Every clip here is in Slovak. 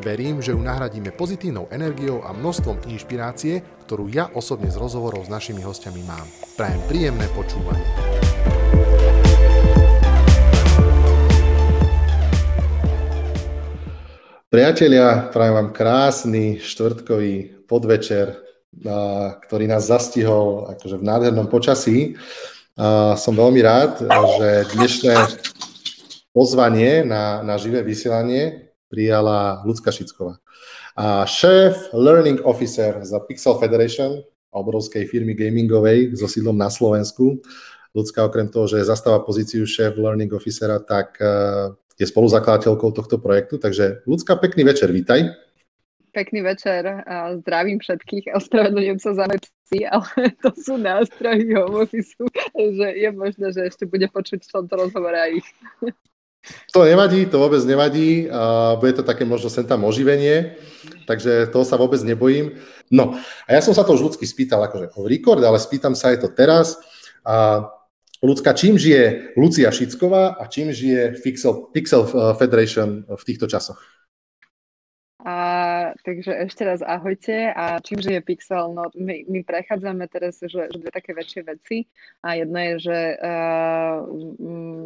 Verím, že ju nahradíme pozitívnou energiou a množstvom inšpirácie, ktorú ja osobne z rozhovorov s našimi hostiami mám. Prajem príjemné počúvanie. Priatelia, prajem vám krásny štvrtkový podvečer, ktorý nás zastihol akože v nádhernom počasí. Som veľmi rád, že dnešné pozvanie na, na živé vysielanie prijala Lucka Šicková. A šéf Learning Officer za Pixel Federation, obrovskej firmy gamingovej so sídlom na Slovensku. Lucka okrem toho, že zastáva pozíciu šéf Learning Officera, tak eh, je spoluzakladateľkou tohto projektu. Takže Lucka, pekný večer, vítaj. Pekný večer zdravím všetkých a ospravedlňujem sa za veci, ale to sú nástroje home office, že je možné, že ešte bude počuť v tomto rozhovore aj ich. To nevadí, to vôbec nevadí. A bude to také možno sem tam oživenie, takže toho sa vôbec nebojím. No a ja som sa to už ľudsky spýtal akože o record, ale spýtam sa aj to teraz. A ľudská, čím žije Lucia Šicková a čím žije Pixel, Pixel Federation v týchto časoch? A, takže ešte raz ahojte. A čím žije Pixel? No, my, my prechádzame teraz že, že dve také väčšie veci. A jedna je, že uh,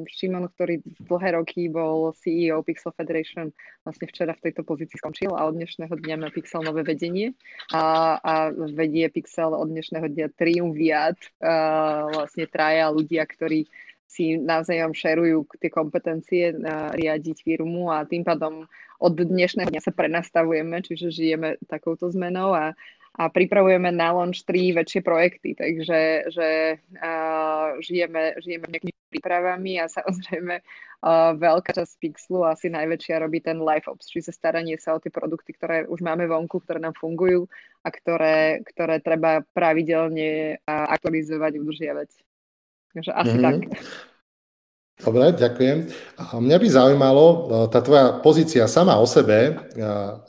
Šimon, ktorý dlhé roky bol CEO Pixel Federation, vlastne včera v tejto pozícii skončil a od dnešného dňa má Pixel nové vedenie. A, a vedie Pixel od dnešného dňa triumviat, uh, vlastne traja ľudia, ktorí si navzájom šerujú tie kompetencie na riadiť firmu a tým pádom od dnešného dňa sa prenastavujeme, čiže žijeme takouto zmenou a, a pripravujeme na launch 3 väčšie projekty, takže že, uh, žijeme, žijeme nejakými prípravami a samozrejme uh, veľká časť Pixlu, asi najväčšia robí ten live ops, čiže staranie sa o tie produkty, ktoré už máme vonku, ktoré nám fungujú a ktoré, ktoré treba pravidelne aktualizovať, udržiavať. Takže asi mm-hmm. tak. Dobre, ďakujem. Mňa by zaujímalo, e, tá tvoja pozícia sama o sebe e,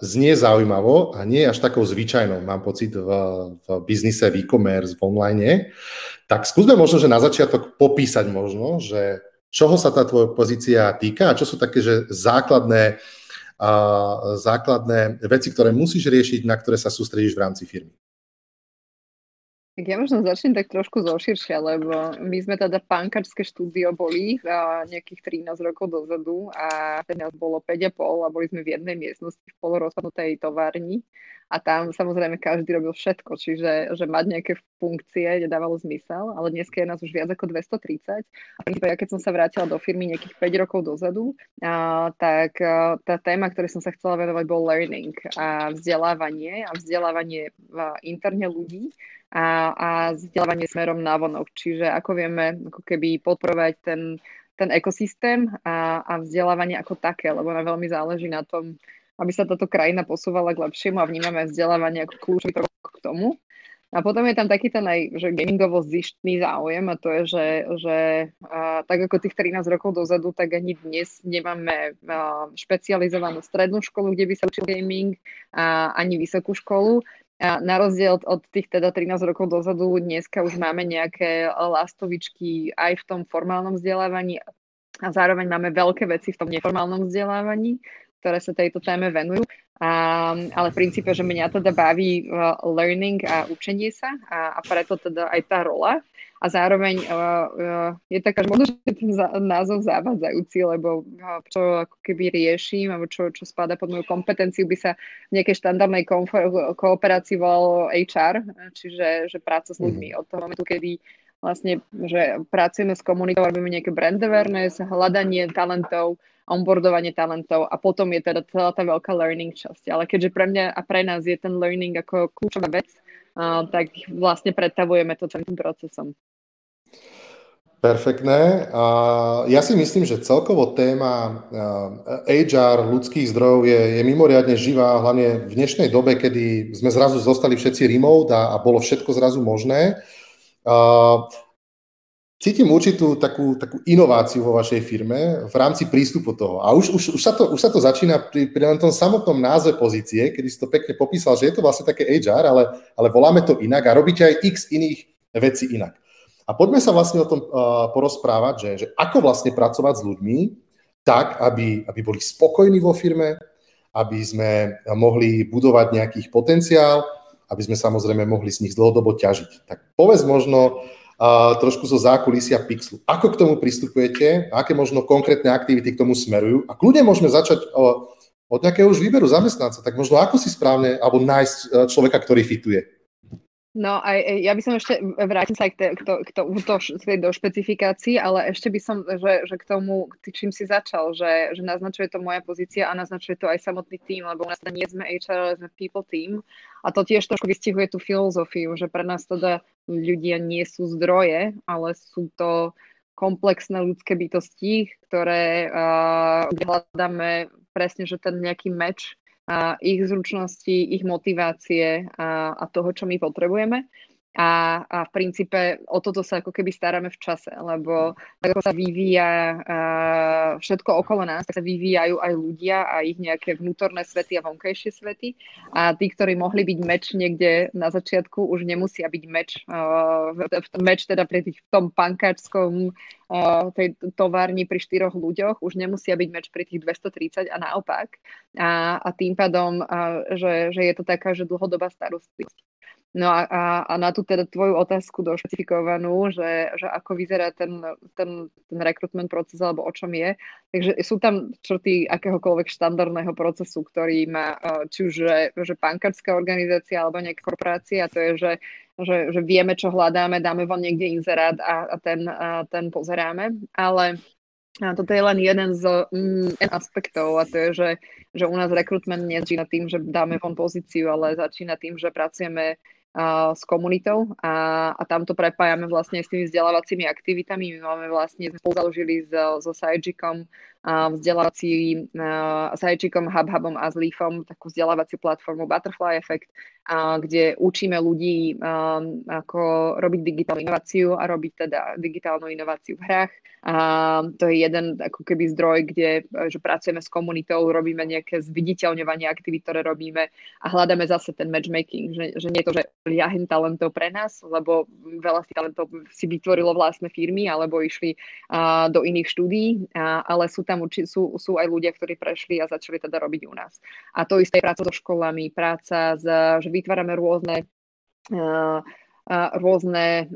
znie zaujímavo a nie až takou zvyčajnou, mám pocit, v, v biznise, v e-commerce, v online. Tak skúsme možno, že na začiatok popísať možno, že čoho sa tá tvoja pozícia týka a čo sú také, že základné, a, základné veci, ktoré musíš riešiť, na ktoré sa sústredíš v rámci firmy. Tak ja možno začnem tak trošku zoširšia, lebo my sme teda pankačské štúdio boli a nejakých 13 rokov dozadu a ten nás bolo 5,5 a boli sme v jednej miestnosti v polorozpadnutej továrni a tam samozrejme každý robil všetko, čiže že mať nejaké funkcie nedávalo zmysel, ale dnes je nás už viac ako 230 a ja keď som sa vrátila do firmy nejakých 5 rokov dozadu, a, tak a, tá téma, ktorej som sa chcela venovať bol learning a vzdelávanie a vzdelávanie a, interne ľudí a, a vzdelávanie smerom na vonok. Čiže ako vieme ako keby podporovať ten, ten ekosystém a, a vzdelávanie ako také, lebo nám veľmi záleží na tom, aby sa táto krajina posúvala k lepšiemu a vnímame vzdelávanie ako kľúčový krok k tomu. A potom je tam taký ten aj že gamingovo zištný záujem a to je, že, že a, tak ako tých 13 rokov dozadu, tak ani dnes nemáme a, špecializovanú strednú školu, kde by sa učil gaming, a, ani vysokú školu. A na rozdiel od tých teda 13 rokov dozadu, dneska už máme nejaké lastovičky aj v tom formálnom vzdelávaní a zároveň máme veľké veci v tom neformálnom vzdelávaní, ktoré sa tejto téme venujú. A, ale v princípe, že mňa teda baví uh, learning a učenie sa a, a preto teda aj tá rola a zároveň uh, uh, je taká, že možno, že ten názov zavádzajúci, lebo uh, čo ako keby riešim, alebo čo, čo spada pod moju kompetenciu, by sa v nejakej štandardnej konfor- kooperácii volalo HR, čiže že práca s ľuďmi mm. od toho momentu, kedy vlastne, že pracujeme s komunitou, robíme nejaké brand awareness, hľadanie talentov, onboardovanie talentov a potom je teda celá tá veľká learning časť. Ale keďže pre mňa a pre nás je ten learning ako kľúčová vec, uh, tak vlastne pretavujeme to celým tým procesom. Perfektné. Ja si myslím, že celkovo téma HR ľudských zdrojov je, je mimoriadne živá, hlavne v dnešnej dobe, kedy sme zrazu zostali všetci remote a, a bolo všetko zrazu možné. cítim určitú takú, takú inováciu vo vašej firme v rámci prístupu toho. A už, už, už, sa, to, už sa to začína pri, pri len tom samotnom názve pozície, kedy si to pekne popísal, že je to vlastne také HR, ale, ale voláme to inak a robíte aj x iných vecí inak. A poďme sa vlastne o tom uh, porozprávať, že, že ako vlastne pracovať s ľuďmi tak, aby, aby boli spokojní vo firme, aby sme mohli budovať nejaký potenciál, aby sme samozrejme mohli z nich dlhodobo ťažiť. Tak povedz možno, uh, trošku zo zákulisia Pixlu. Ako k tomu pristupujete? Aké možno konkrétne aktivity k tomu smerujú? A kľudne môžeme začať uh, od nejakého už výberu zamestnanca. Tak možno ako si správne, alebo nájsť uh, človeka, ktorý fituje? No a ja by som ešte, vrátil sa k, te, k, to, k, to, to, do špecifikácií, ale ešte by som, že, že k tomu, čím si začal, že, že naznačuje to moja pozícia a naznačuje to aj samotný tým, lebo u nás teda nie sme HR, ale sme people team. A to tiež trošku vystihuje tú filozofiu, že pre nás teda ľudia nie sú zdroje, ale sú to komplexné ľudské bytosti, ktoré uh, hľadáme presne, že ten nejaký meč a ich zručnosti, ich motivácie a, a toho, čo my potrebujeme. A, a v princípe o toto sa ako keby staráme v čase, lebo tak ako sa vyvíja uh, všetko okolo nás, tak sa vyvíjajú aj ľudia a ich nejaké vnútorné svety a vonkajšie svety. A tí, ktorí mohli byť meč niekde na začiatku, už nemusia byť meč. Uh, meč teda pri tých, v tom pankáčskom uh, tej továrni pri štyroch ľuďoch, už nemusia byť meč pri tých 230 a naopak. A, a tým pádom, uh, že, že je to taká, že dlhodobá starostlivosť. No a, a, a na tú teda tvoju otázku došpecifikovanú, že, že ako vyzerá ten, ten, ten rekrutment proces alebo o čom je. Takže sú tam črty akéhokoľvek štandardného procesu, ktorý má e, či už že, že pankárska organizácia alebo nejaká korporácia, a to je, že, že, že vieme, čo hľadáme, dáme vám niekde inzerát a, a ten, a ten pozeráme. Ale a toto je len jeden z mm, aspektov a to je, že, že u nás rekrutment nezačína tým, že dáme von pozíciu, ale začína tým, že pracujeme s komunitou a, a tam to prepájame vlastne s tými vzdelávacími aktivitami. My máme vlastne, sme spolu založili so, so Sajjikom vzdelávací Sajčikom, HubHubom a Zleafom takú vzdelávaciu platformu Butterfly Effect, kde učíme ľudí, ako robiť digitálnu inováciu a robiť teda digitálnu inováciu v hrách. A to je jeden ako keby zdroj, kde že pracujeme s komunitou, robíme nejaké zviditeľňovanie aktivít, ktoré robíme a hľadáme zase ten matchmaking, že, že nie je to, že liahim talentov pre nás, lebo veľa z talentov si vytvorilo vlastné firmy alebo išli uh, do iných štúdií, uh, ale sú tam určite sú, sú aj ľudia, ktorí prešli a začali teda robiť u nás. A to isté práca so školami, práca, s, vytvárame rôzne uh, rôzne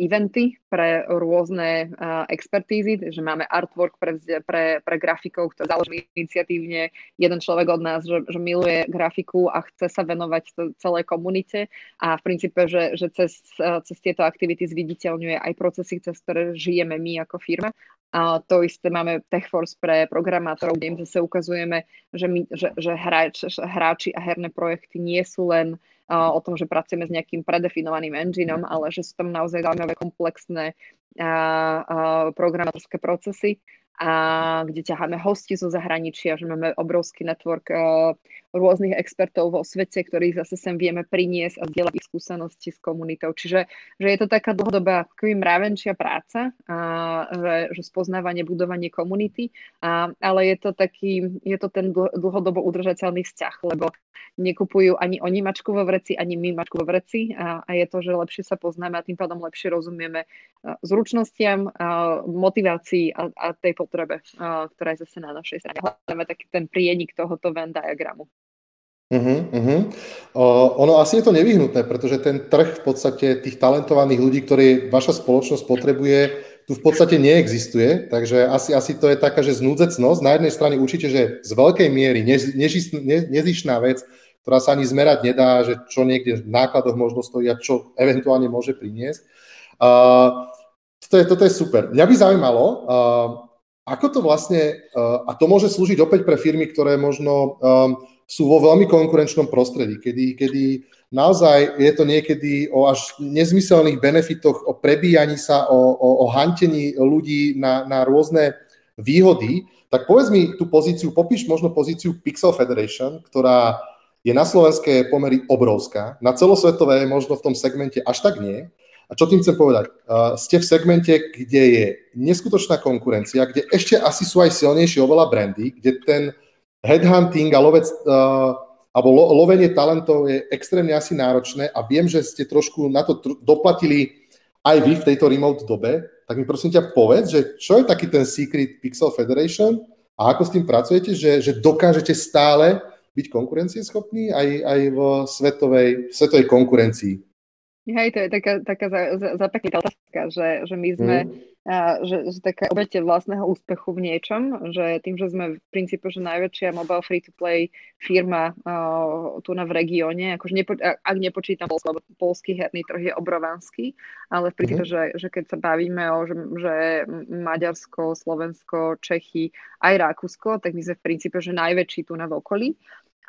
eventy pre rôzne expertízy, že máme artwork pre, pre, pre grafikov, ktoré založili iniciatívne jeden človek od nás, že, že miluje grafiku a chce sa venovať celej komunite. A v princípe, že, že cez, cez tieto aktivity zviditeľňuje aj procesy, cez ktoré žijeme my ako firma a to isté máme TechForce pre programátorov, kde im zase ukazujeme, že, my, že, že hráč, hráči a herné projekty nie sú len uh, o tom, že pracujeme s nejakým predefinovaným engineom, ale že sú tam naozaj zaujímavé komplexné uh, uh, programátorské procesy a kde ťaháme hosti zo zahraničia, že máme obrovský network uh, rôznych expertov vo svete, ktorých zase sem vieme priniesť a zdieľať ich skúsenosti s komunitou. Čiže že je to taká dlhodobá mravenčia práca, uh, že, že spoznávanie, budovanie komunity, uh, ale je to taký, je to ten dlhodobo udržateľný vzťah, lebo nekupujú ani oni mačku vo vreci, ani my mačku vo vreci a, a je to, že lepšie sa poznáme a tým pádom lepšie rozumieme zručnostiam, motivácii a, a tej potrebe, ktorá je zase na našej strane. Hľadáme taký ten prienik tohoto Venn diagramu. Uh-huh, uh-huh. O, ono asi je to nevyhnutné, pretože ten trh v podstate tých talentovaných ľudí, ktorý vaša spoločnosť potrebuje, tu v podstate neexistuje, takže asi, asi to je taká, že znúdzecnosť. Na jednej strane určite, že z veľkej miery než, než, ne, nezišná vec, ktorá sa ani zmerať nedá, že čo niekde v nákladoch možno stojí a čo eventuálne môže priniesť. Uh, toto, je, toto je super. Mňa by zaujímalo, uh, ako to vlastne, uh, a to môže slúžiť opäť pre firmy, ktoré možno um, sú vo veľmi konkurenčnom prostredí, kedy, kedy naozaj je to niekedy o až nezmyselných benefitoch, o prebíjaní sa, o, o, o hantení ľudí na, na rôzne výhody, tak povedz mi tú pozíciu, popíš možno pozíciu Pixel Federation, ktorá je na slovenské pomery obrovská, na celosvetové možno v tom segmente až tak nie, A čo tým chcem povedať? Uh, ste v segmente, kde je neskutočná konkurencia, kde ešte asi sú aj silnejšie oveľa brandy, kde ten headhunting a lovec, uh, alebo lo, lovenie talentov je extrémne asi náročné a viem, že ste trošku na to tr- doplatili aj vy v tejto remote dobe, tak mi prosím ťa povedz, že čo je taký ten secret Pixel Federation a ako s tým pracujete, že, že dokážete stále byť konkurencieschopní aj, aj v svetovej, svetovej konkurencii. Hej, to je taká, taká zapeklitá otázka, že, že my sme mm. a, že, že taká obete vlastného úspechu v niečom, že tým, že sme v princípe, že najväčšia mobile free-to-play firma uh, tu na v regióne, akože nepo, ak nepočítam Polsko, lebo polský herný trh je obrovský, ale v princípe, mm. že, že keď sa bavíme o, že, že Maďarsko, Slovensko, Čechy, aj Rakúsko, tak my sme v princípe, že najväčší tu na v okolí.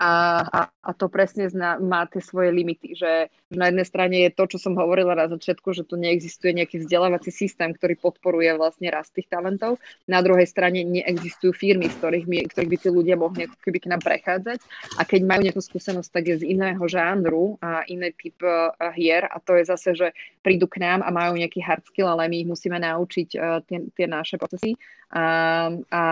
A, a, a to presne zna, má tie svoje limity, že na jednej strane je to, čo som hovorila na začiatku, že tu neexistuje nejaký vzdelávací systém, ktorý podporuje vlastne rast tých talentov. Na druhej strane neexistujú firmy, z ktorých, my, ktorých by tí ľudia mohli keby k nám prechádzať. A keď majú nejakú skúsenosť, tak je z iného žánru a iný typ uh, hier a to je zase, že prídu k nám a majú nejaký hard skill, ale my ich musíme naučiť uh, tie, tie naše procesy. Uh, a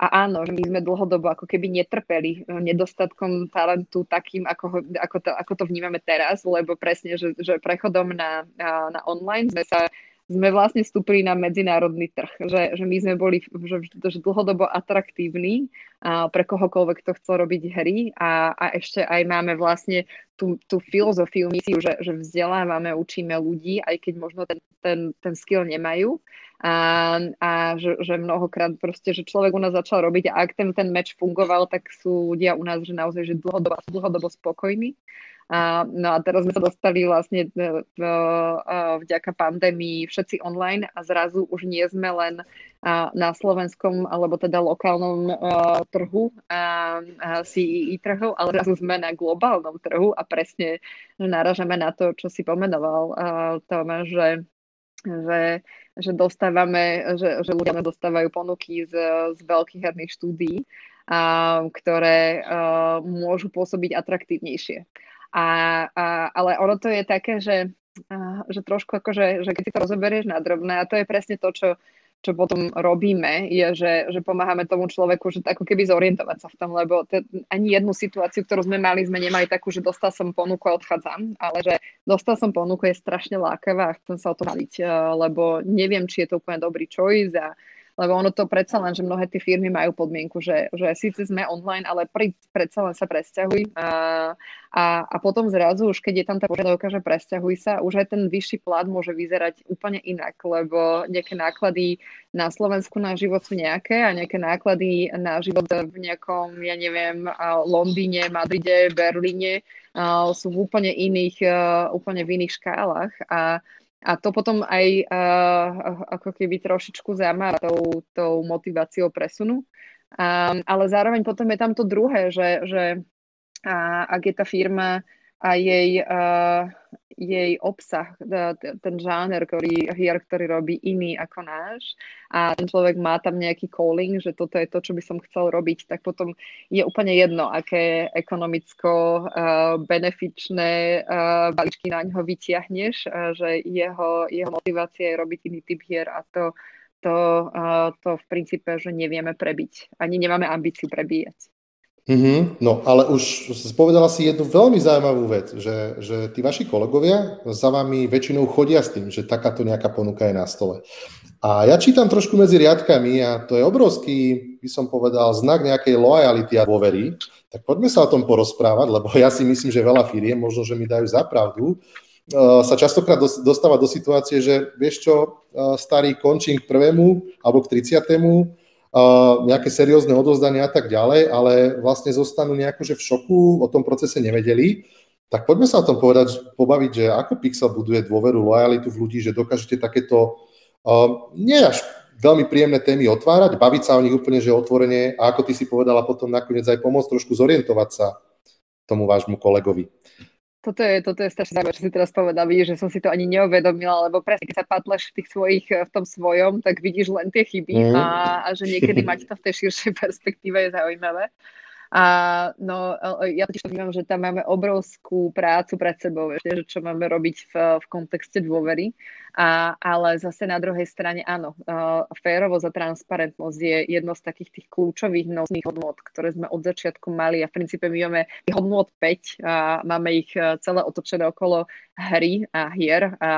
a áno, že my sme dlhodobo ako keby netrpeli eh, nedostatkom talentu takým, ako, ho, ako, to, ako to vnímame teraz, lebo presne, že, že prechodom na, na online sme sa sme vlastne vstúpili na medzinárodný trh, že, že my sme boli že, že dlhodobo atraktívni a pre kohokoľvek, kto chcel robiť hry a, a ešte aj máme vlastne tú, tú filozofiu, misiu, že, že vzdelávame, učíme ľudí, aj keď možno ten, ten, ten skill nemajú a, a že, že mnohokrát proste, že človek u nás začal robiť a ak ten, ten meč fungoval, tak sú ľudia u nás, že naozaj, že dlhodobo, dlhodobo spokojní. A, no a teraz sme sa dostali vlastne v, v, vďaka pandémii všetci online a zrazu už nie sme len na slovenskom alebo teda lokálnom trhu a, CEE trhu, ale zrazu sme na globálnom trhu a presne naražame na to, čo si pomenoval Tomáš, že že, že dostávame, že, že ľudia dostávajú ponuky z, z veľkých herných štúdií, a, ktoré a, môžu pôsobiť atraktívnejšie. A, a, ale ono to je také, že, a, že trošku akože, že keď si to rozoberieš na drobné, a to je presne to, čo, čo potom robíme, je, že, že pomáhame tomu človeku, že ako keby zorientovať sa v tom, lebo te, ani jednu situáciu, ktorú sme mali, sme nemali takú, že dostal som ponuku a odchádzam, ale že dostal som ponuku je strašne lákavá a chcem sa o to eh, lebo neviem, či je to úplne dobrý choice a lebo ono to predsa len, že mnohé tie firmy majú podmienku, že, že síce sme online, ale pri, predsa len sa presťahuj. A, a, a potom zrazu už keď je tam tá požiadavka, že presťahuj sa, už aj ten vyšší plat môže vyzerať úplne inak, lebo nejaké náklady na Slovensku na život sú nejaké a nejaké náklady na život v nejakom, ja neviem, Londýne, Madride, Berlíne sú v úplne iných, úplne v iných škálach. A a to potom aj uh, ako keby trošičku zamára tou, tou motiváciou presunu. Um, ale zároveň potom je tam to druhé, že, že uh, ak je tá firma a jej, uh, jej obsah, ten žáner, ktorý, hier, ktorý robí iný ako náš a ten človek má tam nejaký calling, že toto je to, čo by som chcel robiť, tak potom je úplne jedno, aké ekonomicko uh, benefičné uh, balíčky na ňo vytiahneš, uh, že jeho, jeho motivácia je robiť iný typ hier a to, to, uh, to v princípe, že nevieme prebiť. Ani nemáme ambíciu prebíjať. Mm-hmm. No, ale už povedala si jednu veľmi zaujímavú vec, že, že tí vaši kolegovia za vami väčšinou chodia s tým, že takáto nejaká ponuka je na stole. A ja čítam trošku medzi riadkami a to je obrovský, by som povedal, znak nejakej lojality a dôvery. Tak poďme sa o tom porozprávať, lebo ja si myslím, že veľa firiem, možno, že mi dajú za pravdu, uh, sa častokrát dostáva do situácie, že vieš čo, uh, starý končím k prvému alebo k 30 nejaké seriózne odozdania a tak ďalej, ale vlastne zostanú nejako, že v šoku, o tom procese nevedeli. Tak poďme sa o tom povedať, pobaviť, že ako Pixel buduje dôveru, lojalitu v ľudí, že dokážete takéto uh, nie až veľmi príjemné témy otvárať, baviť sa o nich úplne, že otvorene a ako ty si povedala potom nakoniec aj pomôcť trošku zorientovať sa tomu vášmu kolegovi toto je, toto je strašne zaujímavé, čo si teraz povedal, vidíš, že som si to ani neuvedomila, lebo presne, keď sa patleš v tých svojich, v tom svojom, tak vidíš len tie chyby mm. a, a že niekedy mať to v tej širšej perspektíve je zaujímavé. A no, ja totiž vnímam, že tam máme obrovskú prácu pred sebou, že čo máme robiť v, v kontexte dôvery. A, ale zase na druhej strane áno, uh, férovosť a transparentnosť je jedno z takých tých kľúčových nosných hodnot, ktoré sme od začiatku mali a v princípe my máme hodnot 5 a máme ich celé otočené okolo hry a hier a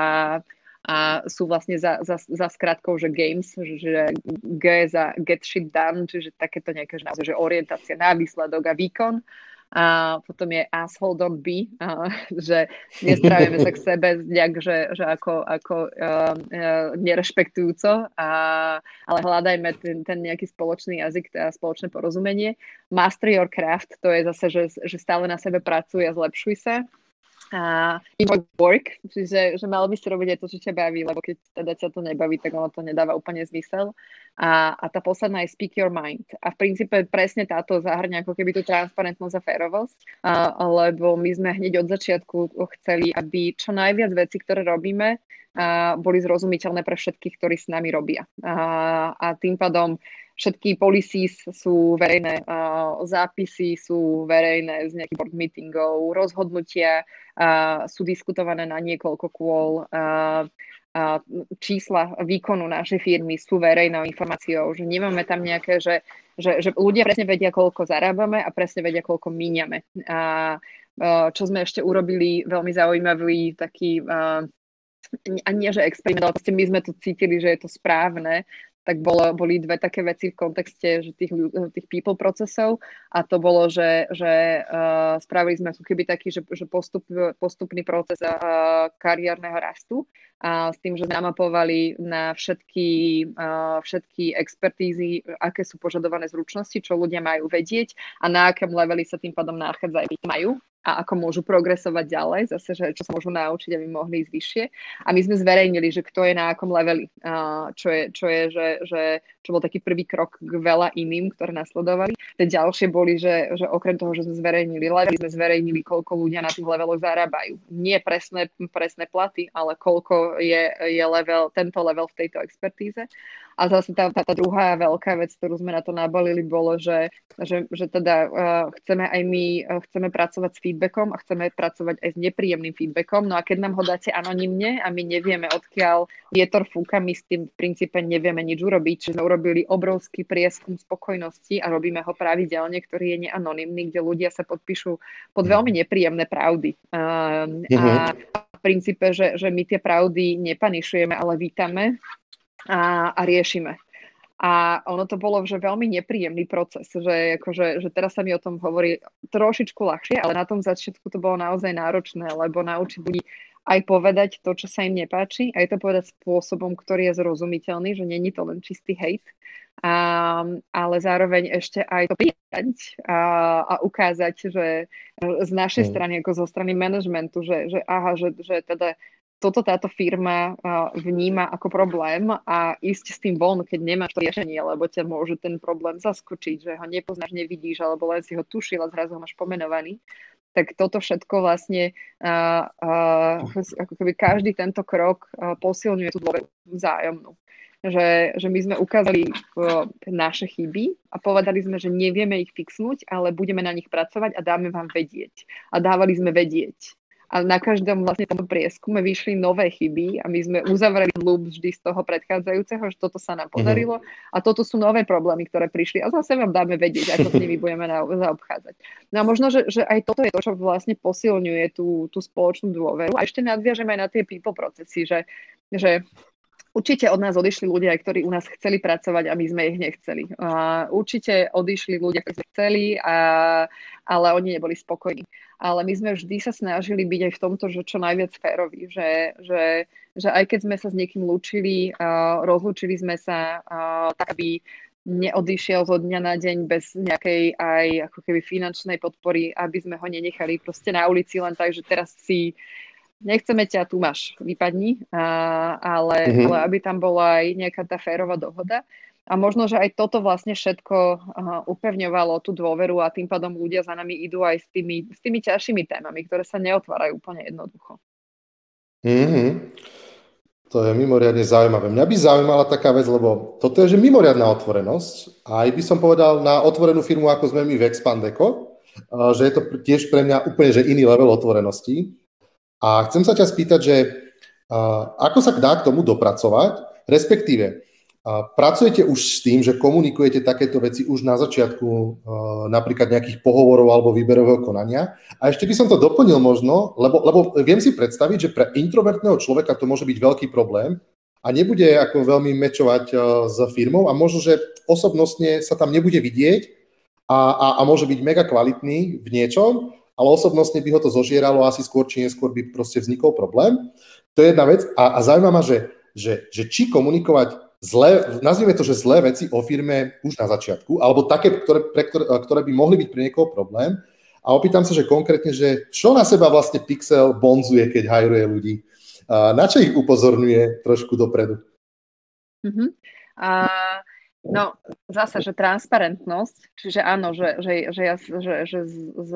a sú vlastne za, za, za skratkou, že games, že G za get shit done, čiže takéto nejaké že, že orientácia na výsledok a výkon. A potom je asshole don't be, a, že nespravíme sa k sebe nejak, že, že ako, ako uh, uh, nerešpektujúco, a, ale hľadajme ten, ten nejaký spoločný jazyk a spoločné porozumenie. Master your craft, to je zase, že, že stále na sebe pracuje a zlepšuj sa a work, čiže že malo by si robiť aj to, čo ťa baví, lebo keď teda ťa to nebaví, tak ono to nedáva úplne zmysel. A, a tá posledná je speak your mind. A v princípe presne táto zahrňa ako keby tú transparentnosť a férovosť, a, lebo my sme hneď od začiatku chceli, aby čo najviac vecí, ktoré robíme, a boli zrozumiteľné pre všetkých, ktorí s nami robia. A, a tým pádom všetky policies sú verejné, zápisy sú verejné z nejakých board meetingov, rozhodnutia sú diskutované na niekoľko kôl, čísla výkonu našej firmy sú verejnou informáciou, že nemáme tam nejaké, že, že, že ľudia presne vedia, koľko zarábame a presne vedia, koľko míňame. A čo sme ešte urobili, veľmi zaujímavý taký a nie, že experiment, ale my sme to cítili, že je to správne, tak bolo, boli dve také veci v kontexte že tých, tých people procesov a to bolo, že, že uh, spravili sme ako keby taký, že, že postup, postupný proces uh, kariérneho rastu a s tým, že namapovali na všetky, uh, všetky expertízy, aké sú požadované zručnosti, čo ľudia majú vedieť a na akém leveli sa tým pádom nachádzajú, majú a ako môžu progresovať ďalej, zase, že čo sa môžu naučiť, aby mohli ísť vyššie. A my sme zverejnili, že kto je na akom leveli, čo je, čo, je že, že, čo bol taký prvý krok k veľa iným, ktoré nasledovali. Tie ďalšie boli, že, že okrem toho, že sme zverejnili levely, sme zverejnili, koľko ľudia na tých leveloch zarábajú. Nie presné, presné platy, ale koľko je, je level, tento level v tejto expertíze. A zase tá, tá, tá druhá veľká vec, ktorú sme na to nabalili, bolo, že, že, že teda uh, chceme aj my uh, chceme pracovať s feedbackom a chceme pracovať aj s nepríjemným feedbackom. No a keď nám ho dáte anonymne a my nevieme, odkiaľ vietor fúka, my s tým v princípe nevieme nič urobiť. Čiže sme urobili obrovský prieskum spokojnosti a robíme ho pravidelne, ktorý je neanonymný, kde ľudia sa podpíšu pod veľmi nepríjemné pravdy. Uh, uh-huh. A v princípe, že, že my tie pravdy nepanišujeme, ale vítame a, a riešime. A ono to bolo že veľmi nepríjemný proces, že, akože, že teraz sa mi o tom hovorí trošičku ľahšie, ale na tom začiatku to bolo naozaj náročné, lebo naučiť ľudí aj povedať to, čo sa im nepáči, aj to povedať spôsobom, ktorý je zrozumiteľný, že není to len čistý hejt, a, ale zároveň ešte aj to prijať a, a ukázať, že z našej mm. strany, ako zo strany manažmentu, že, že aha, že, že teda toto táto firma vníma ako problém a ísť s tým von, keď nemáš to riešenie, lebo ťa môže ten problém zaskočiť, že ho nepoznáš, nevidíš, alebo len si ho tušil a zrazu ho máš pomenovaný. Tak toto všetko vlastne, uh, uh, ako keby každý tento krok uh, posilňuje tú dôveru vzájomnú. Že, že my sme ukázali uh, naše chyby a povedali sme, že nevieme ich fixnúť, ale budeme na nich pracovať a dáme vám vedieť. A dávali sme vedieť a na každom vlastne tomto prieskume vyšli nové chyby a my sme uzavreli loop vždy z toho predchádzajúceho, že toto sa nám mhm. podarilo a toto sú nové problémy, ktoré prišli a zase vám dáme vedieť, ako s nimi budeme na, zaobchádzať. No a možno, že, že aj toto je to, čo vlastne posilňuje tú, tú spoločnú dôveru a ešte nadviažeme aj na tie people procesy, že, že Určite od nás odišli ľudia, ktorí u nás chceli pracovať a my sme ich nechceli. Uh, určite odišli ľudia, ktorí chceli, a, ale oni neboli spokojní. Ale my sme vždy sa snažili byť aj v tomto, že čo najviac férovi, že, že, že aj keď sme sa s niekým lúčili, rozlúčili sme sa tak, aby neodišiel zo dňa na deň bez nejakej aj ako keby finančnej podpory, aby sme ho nenechali proste na ulici len tak, že teraz si nechceme ťa, tu máš, vypadni, a, ale, mm-hmm. ale aby tam bola aj nejaká tá férová dohoda. A možno, že aj toto vlastne všetko uh, upevňovalo tú dôveru a tým pádom ľudia za nami idú aj s tými, s tými ťažšími témami, ktoré sa neotvárajú úplne jednoducho. Mm-hmm. To je mimoriadne zaujímavé. Mňa by zaujímala taká vec, lebo toto je že mimoriadná otvorenosť. Aj by som povedal na otvorenú firmu, ako sme my v Expandeco, že je to tiež pre mňa úplne že iný level otvorenosti. A chcem sa ťa spýtať, že ako sa dá k tomu dopracovať, respektíve pracujete už s tým, že komunikujete takéto veci už na začiatku napríklad nejakých pohovorov alebo výberového konania. A ešte by som to doplnil možno, lebo, lebo viem si predstaviť, že pre introvertného človeka to môže byť veľký problém a nebude ako veľmi mečovať s firmou a možno, že osobnostne sa tam nebude vidieť a, a, a môže byť mega kvalitný v niečom, ale osobnostne by ho to zožieralo a asi skôr či neskôr by proste vznikol problém. To je jedna vec a, a zaujíma ma, že, že, že či komunikovať zlé, nazvime to, že zlé veci o firme už na začiatku, alebo také, ktoré, pre, ktoré, ktoré by mohli byť pre niekoho problém. A opýtam sa, že konkrétne, že čo na seba vlastne Pixel bonzuje, keď hajruje ľudí? A na čo ich upozorňuje trošku dopredu? Uh-huh. Uh, No, zase, že transparentnosť, čiže áno, že, že, že, ja, že, že z, z,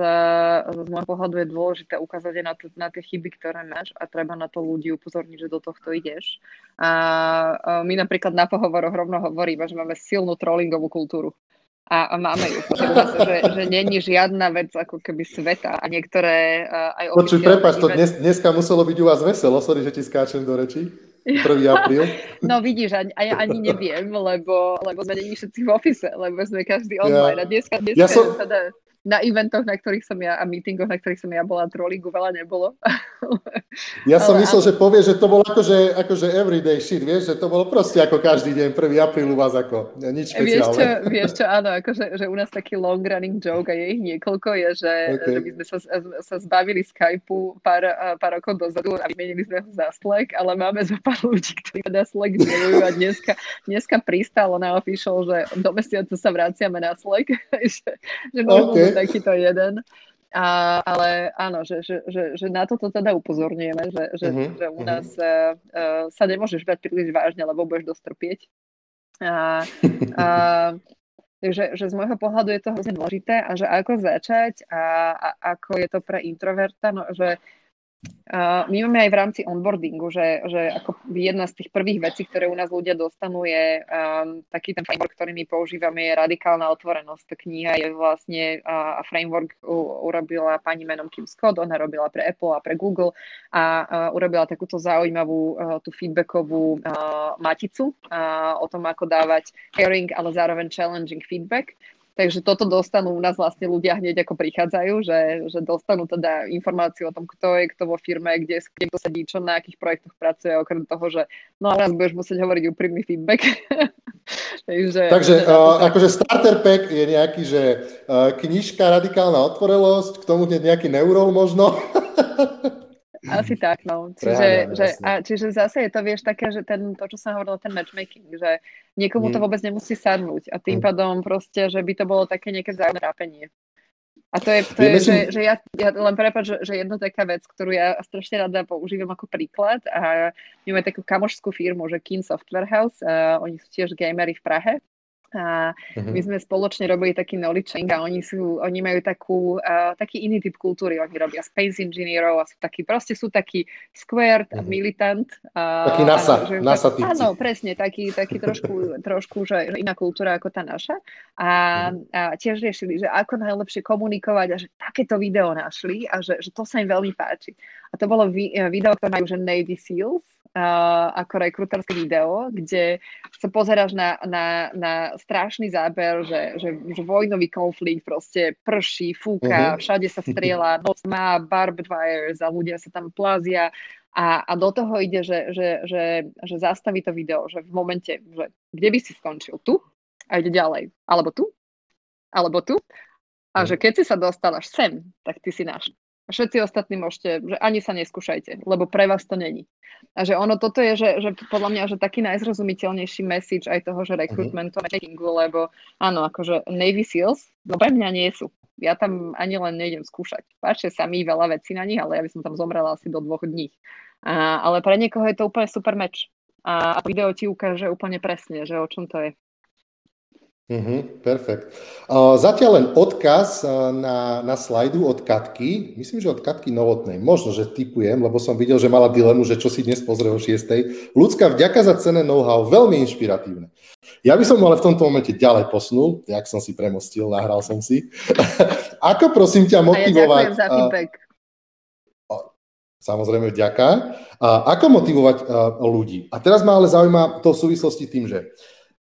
z môjho pohľadu je dôležité ukázať na, t- na tie chyby, ktoré máš a treba na to ľudí upozorniť, že do tohto ideš. A, a my napríklad na pohovoroch rovno hovoríme, že máme silnú trollingovú kultúru. A, a máme ju, že, že, že není žiadna vec ako keby sveta a niektoré aj Počuj, prepáč, to dnes, dneska muselo byť u vás veselo, sorry, že ti skáčem do rečí. 1. apríl. No vidíš, ani, ani neviem, lebo, lebo sme není všetci v office, lebo sme každý online. Ja, a dneska, dneska ja som... teda na eventoch, na ktorých som ja a meetingoch, na ktorých som ja bola, trollingu veľa nebolo. ja som ale, myslel, ale... že povie, že to bolo akože, akože everyday shit, vieš, že to bolo proste ako každý deň, 1. apríl u vás ako nič špeciálne. Vieš čo, vieš čo, áno, akože že u nás taký long running joke a je ich niekoľko, je, že, okay. že my sme sa, sa zbavili Skypeu pár, pár rokov dozadu a vymenili sme ho za Slack, ale máme zo pár ľudí, ktorí teda Slack milujú a dneska, dneska pristálo na official, že do mesiaca sa vraciame na Slack, že, že okay takýto jeden. A, ale áno, že, že, že, že na toto teda upozorňujeme, že, že, uh-huh, že u nás uh, uh, sa nemôžeš brať príliš vážne, lebo budeš dostrpieť. A, a, takže že z môjho pohľadu je to hrozne dôležité a že ako začať a, a ako je to pre introverta, no, že my máme aj v rámci onboardingu, že, že ako jedna z tých prvých vecí, ktoré u nás ľudia dostanú, je um, taký ten framework, ktorý my používame, je radikálna otvorenosť. Tá kniha je vlastne uh, framework u, urobila pani menom Kim Scott, ona robila pre Apple a pre Google a uh, urobila takúto zaujímavú uh, tú feedbackovú uh, maticu uh, o tom, ako dávať caring, ale zároveň challenging feedback. Takže toto dostanú u nás vlastne ľudia hneď ako prichádzajú, že, že dostanú teda informáciu o tom, kto je kto vo firme, kde, kde kto sedí, čo na akých projektoch pracuje, okrem toho, že no a nás budeš musieť hovoriť úprimný feedback. Takže, Takže uh, akože starter pack je nejaký, že uh, knižka Radikálna otvorelosť, k tomu nejaký neurol možno. Asi tak, no. Čiže, že, a, čiže zase je to, vieš, také, že ten, to, čo som hovorila, ten matchmaking, že niekomu mm. to vôbec nemusí sadnúť a tým mm. pádom proste, že by to bolo také nejaké vzájomné rápenie. A to je, to je myslím... že, že ja, ja len prepáč, že, že jedna taká vec, ktorú ja strašne rada používam ako príklad a my máme takú kamošskú firmu, že Kin Software House, a oni sú tiež gamery v Prahe a uh-huh. my sme spoločne robili taký knowledge a oni, sú, oni majú takú, uh, taký iný typ kultúry. Oni robia space engineerov a sú takí, proste sú takí squared uh-huh. militant. Uh, taký NASA, áno, že, NASA typci. Áno, presne, taký, taký trošku, trošku že, iná kultúra ako tá naša. A, uh-huh. a tiež riešili, že ako najlepšie komunikovať a že takéto video našli a že, že to sa im veľmi páči. A to bolo vi, video, ktoré majú, že Navy SEALs, uh, ako rekruterské video, kde sa pozeráš na, na, na strašný záber, že, že, že vojnový konflikt proste prší, fúka, uh-huh. všade sa strieľa, noc má barbed wires a ľudia sa tam plázia a, a do toho ide, že, že, že, že zastaví to video, že v momente, že kde by si skončil? Tu? A ide ďalej. Alebo tu? Alebo tu? A že keď si sa dostal až sem, tak ty si náš. A všetci ostatní môžete, že ani sa neskúšajte, lebo pre vás to není. A že ono toto je, že, že podľa mňa, že taký najzrozumiteľnejší message aj toho, že recruitmentu uh-huh. marketingu, lebo áno, akože Navy Seals, no pre mňa nie sú. Ja tam ani len nejdem skúšať. Páčia sa mi veľa vecí na nich, ale ja by som tam zomrela asi do dvoch dní. A, ale pre niekoho je to úplne super meč. A, a video ti ukáže úplne presne, že o čom to je. Mm-hmm, perfekt. Uh, zatiaľ len odkaz na, na slajdu od Katky, myslím, že od Katky Novotnej. Možno, že typujem, lebo som videl, že mala dilemu, že čo si dnes pozrie o 6. Ľudská, vďaka za cené know-how, veľmi inšpiratívne. Ja by som ale v tomto momente ďalej posunul, jak som si premostil, nahral som si. Ako prosím ťa motivovať... A ja za feedback. Uh, samozrejme, vďaka. Uh, ako motivovať ľudí? A teraz ma ale zaujíma to v súvislosti tým, že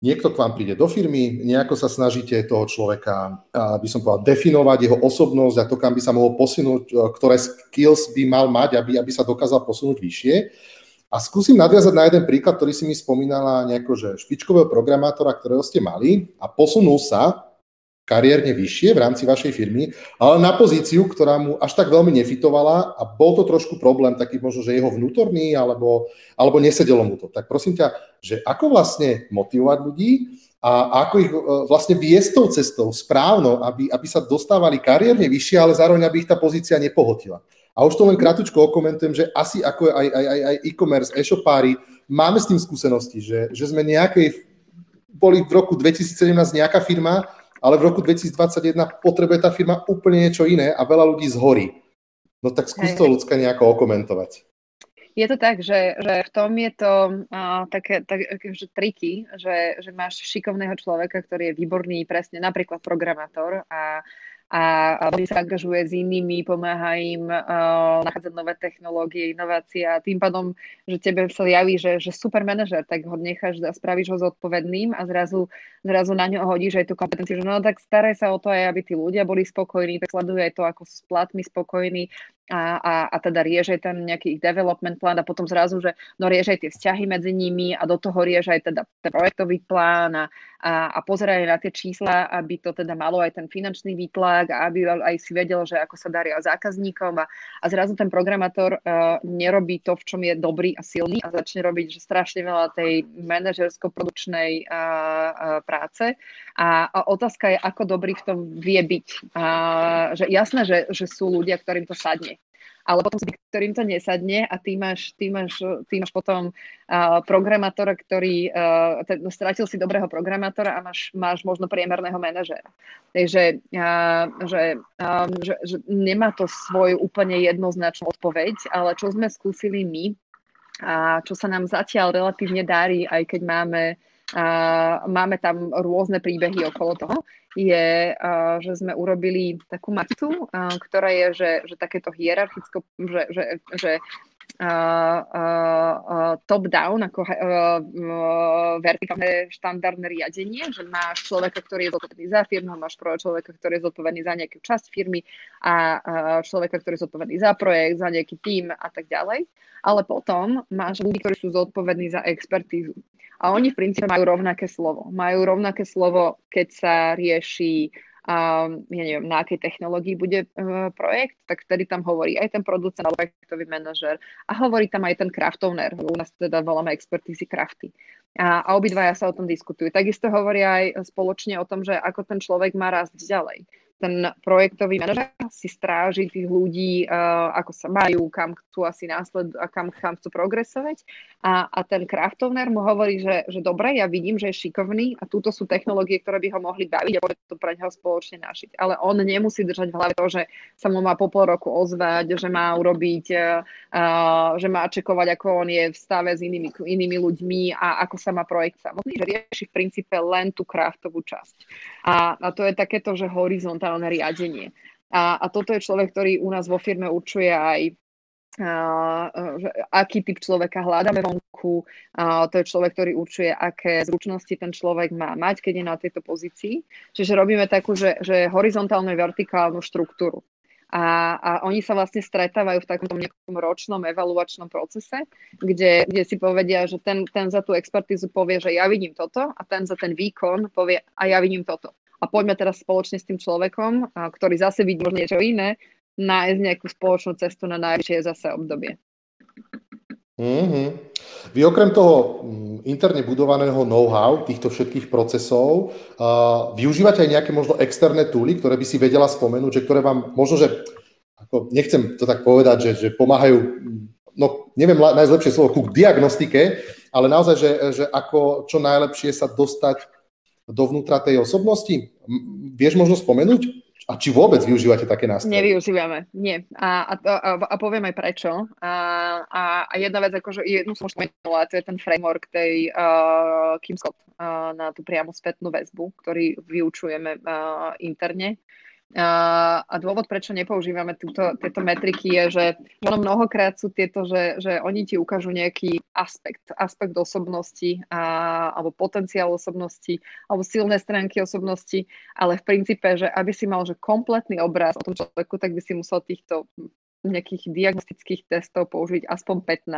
Niekto k vám príde do firmy, nejako sa snažíte toho človeka, by som povedal, definovať jeho osobnosť a to, kam by sa mohol posunúť, e, ktoré skills by mal mať, aby, aby sa dokázal posunúť vyššie. A skúsim nadviazať na jeden príklad, ktorý si mi spomínala nejako, že špičkového programátora, ktorého ste mali a posunul sa kariérne vyššie v rámci vašej firmy, ale na pozíciu, ktorá mu až tak veľmi nefitovala a bol to trošku problém, taký možno, že jeho vnútorný, alebo, alebo nesedelo mu to. Tak prosím ťa, že ako vlastne motivovať ľudí a ako ich e, vlastne viesť tou cestou správno, aby, aby sa dostávali kariérne vyššie, ale zároveň, aby ich tá pozícia nepohotila. A už to len krátko okomentujem, že asi ako aj, aj, aj, aj e-commerce, e-shopári, máme s tým skúsenosti, že, že sme nejakej, boli v roku 2017 nejaká firma, ale v roku 2021 potrebuje tá firma úplne niečo iné a veľa ľudí zhorí. No tak skús to ľudská nejako okomentovať. Je to tak, že, že v tom je to uh, také, tak, že triky, že, že máš šikovného človeka, ktorý je výborný presne napríklad programátor a a veľmi sa angažuje s inými, pomáha im uh, nachádzať nové technológie, inovácie a tým pádom, že tebe sa javí, že, že super manažer, tak ho necháš a spravíš ho zodpovedným a zrazu, zrazu na ňo hodíš aj tú kompetenciu, že no tak staraj sa o to aj, aby tí ľudia boli spokojní, tak sleduje aj to, ako s platmi spokojní a, a, a teda rieš aj ten nejaký ich development plán a potom zrazu, že no rieš aj tie vzťahy medzi nimi a do toho rieš aj teda projektový plán a, a, a pozeraj na tie čísla, aby to teda malo aj ten finančný výtlak a aby aj si vedel, že ako sa daria zákazníkom a, a zrazu ten programátor uh, nerobí to, v čom je dobrý a silný a začne robiť že strašne veľa tej manažersko-produčnej uh, uh, práce a, a otázka je, ako dobrý v tom vie byť. A, že jasné, že, že sú ľudia, ktorým to sadne ale potom si ktorým to nesadne a ty máš, ty máš, ty máš potom uh, programátora, ktorý uh, ten, no, stratil si dobrého programátora a máš, máš možno priemerného manažera. Takže uh, že, um, že, že nemá to svoju úplne jednoznačnú odpoveď, ale čo sme skúsili my a čo sa nám zatiaľ relatívne darí, aj keď máme a máme tam rôzne príbehy okolo toho, je, že sme urobili takú maticu, ktorá je, že, že takéto hierarchicko, že, že, že top-down, ako vertikálne štandardné riadenie, že máš človeka, ktorý je zodpovedný za firmu, máš človeka, ktorý je zodpovedný za nejakú časť firmy a človeka, ktorý je zodpovedný za projekt, za nejaký tím a tak ďalej. Ale potom máš ľudí, ktorí sú zodpovední za expertízu. A oni v princípe majú rovnaké slovo. Majú rovnaké slovo, keď sa rieši um, ja neviem, na akej technológii bude uh, projekt, tak vtedy tam hovorí aj ten producent alebo projektový manažer a hovorí tam aj ten craftovner. U nás teda voláme expertízy crafty. A, a obidvaja sa o tom diskutujú. Takisto hovoria aj spoločne o tom, že ako ten človek má rásť ďalej ten projektový manažer si stráži tých ľudí, uh, ako sa majú, kam chcú asi následu a kam, kam chcú progresovať. A, a ten craftovner mu hovorí, že, že dobre, ja vidím, že je šikovný a túto sú technológie, ktoré by ho mohli baviť a to pre neho spoločne našiť. Ale on nemusí držať v hlave to, že sa mu má po pol roku ozvať, že má urobiť, uh, že má čekovať, ako on je v stave s inými, inými ľuďmi a ako sa má projekt samotný, že rieši v princípe len tú craftovú časť. A, a to je takéto, že horizontálne digitálne riadenie. A, a toto je človek, ktorý u nás vo firme určuje aj a, že aký typ človeka hľadáme vonku. A to je človek, ktorý určuje, aké zručnosti ten človek má mať, keď je na tejto pozícii. Čiže robíme takú, že, že horizontálnu vertikálnu štruktúru. A, a oni sa vlastne stretávajú v takomto nejakom ročnom evaluačnom procese, kde, kde si povedia, že ten, ten za tú expertizu povie, že ja vidím toto a ten za ten výkon povie a ja vidím toto a poďme teraz spoločne s tým človekom, ktorý zase vidí možno niečo iné, nájsť nejakú spoločnú cestu na najvyššie zase obdobie. Mm-hmm. Vy okrem toho mm, interne budovaného know-how týchto všetkých procesov uh, využívate aj nejaké možno externé túly, ktoré by si vedela spomenúť, že ktoré vám možno, že ako, nechcem to tak povedať, že, že pomáhajú, no neviem najlepšie slovo, ku diagnostike, ale naozaj, že, že ako čo najlepšie sa dostať dovnútra tej osobnosti? Vieš možno spomenúť? A či vôbec využívate také nástroje? Nevyužívame, nie. A, a, a, poviem aj prečo. A, a, a jedna vec, akože jednu som už spomenula, to je ten framework tej uh, Kim Scott uh, na tú priamu spätnú väzbu, ktorý vyučujeme uh, interne. A, dôvod, prečo nepoužívame túto, tieto metriky je, že ono mnohokrát sú tieto, že, že oni ti ukážu nejaký aspekt, aspekt osobnosti a, alebo potenciál osobnosti alebo silné stránky osobnosti, ale v princípe, že aby si mal že kompletný obraz o tom človeku, tak by si musel týchto nejakých diagnostických testov použiť aspoň 15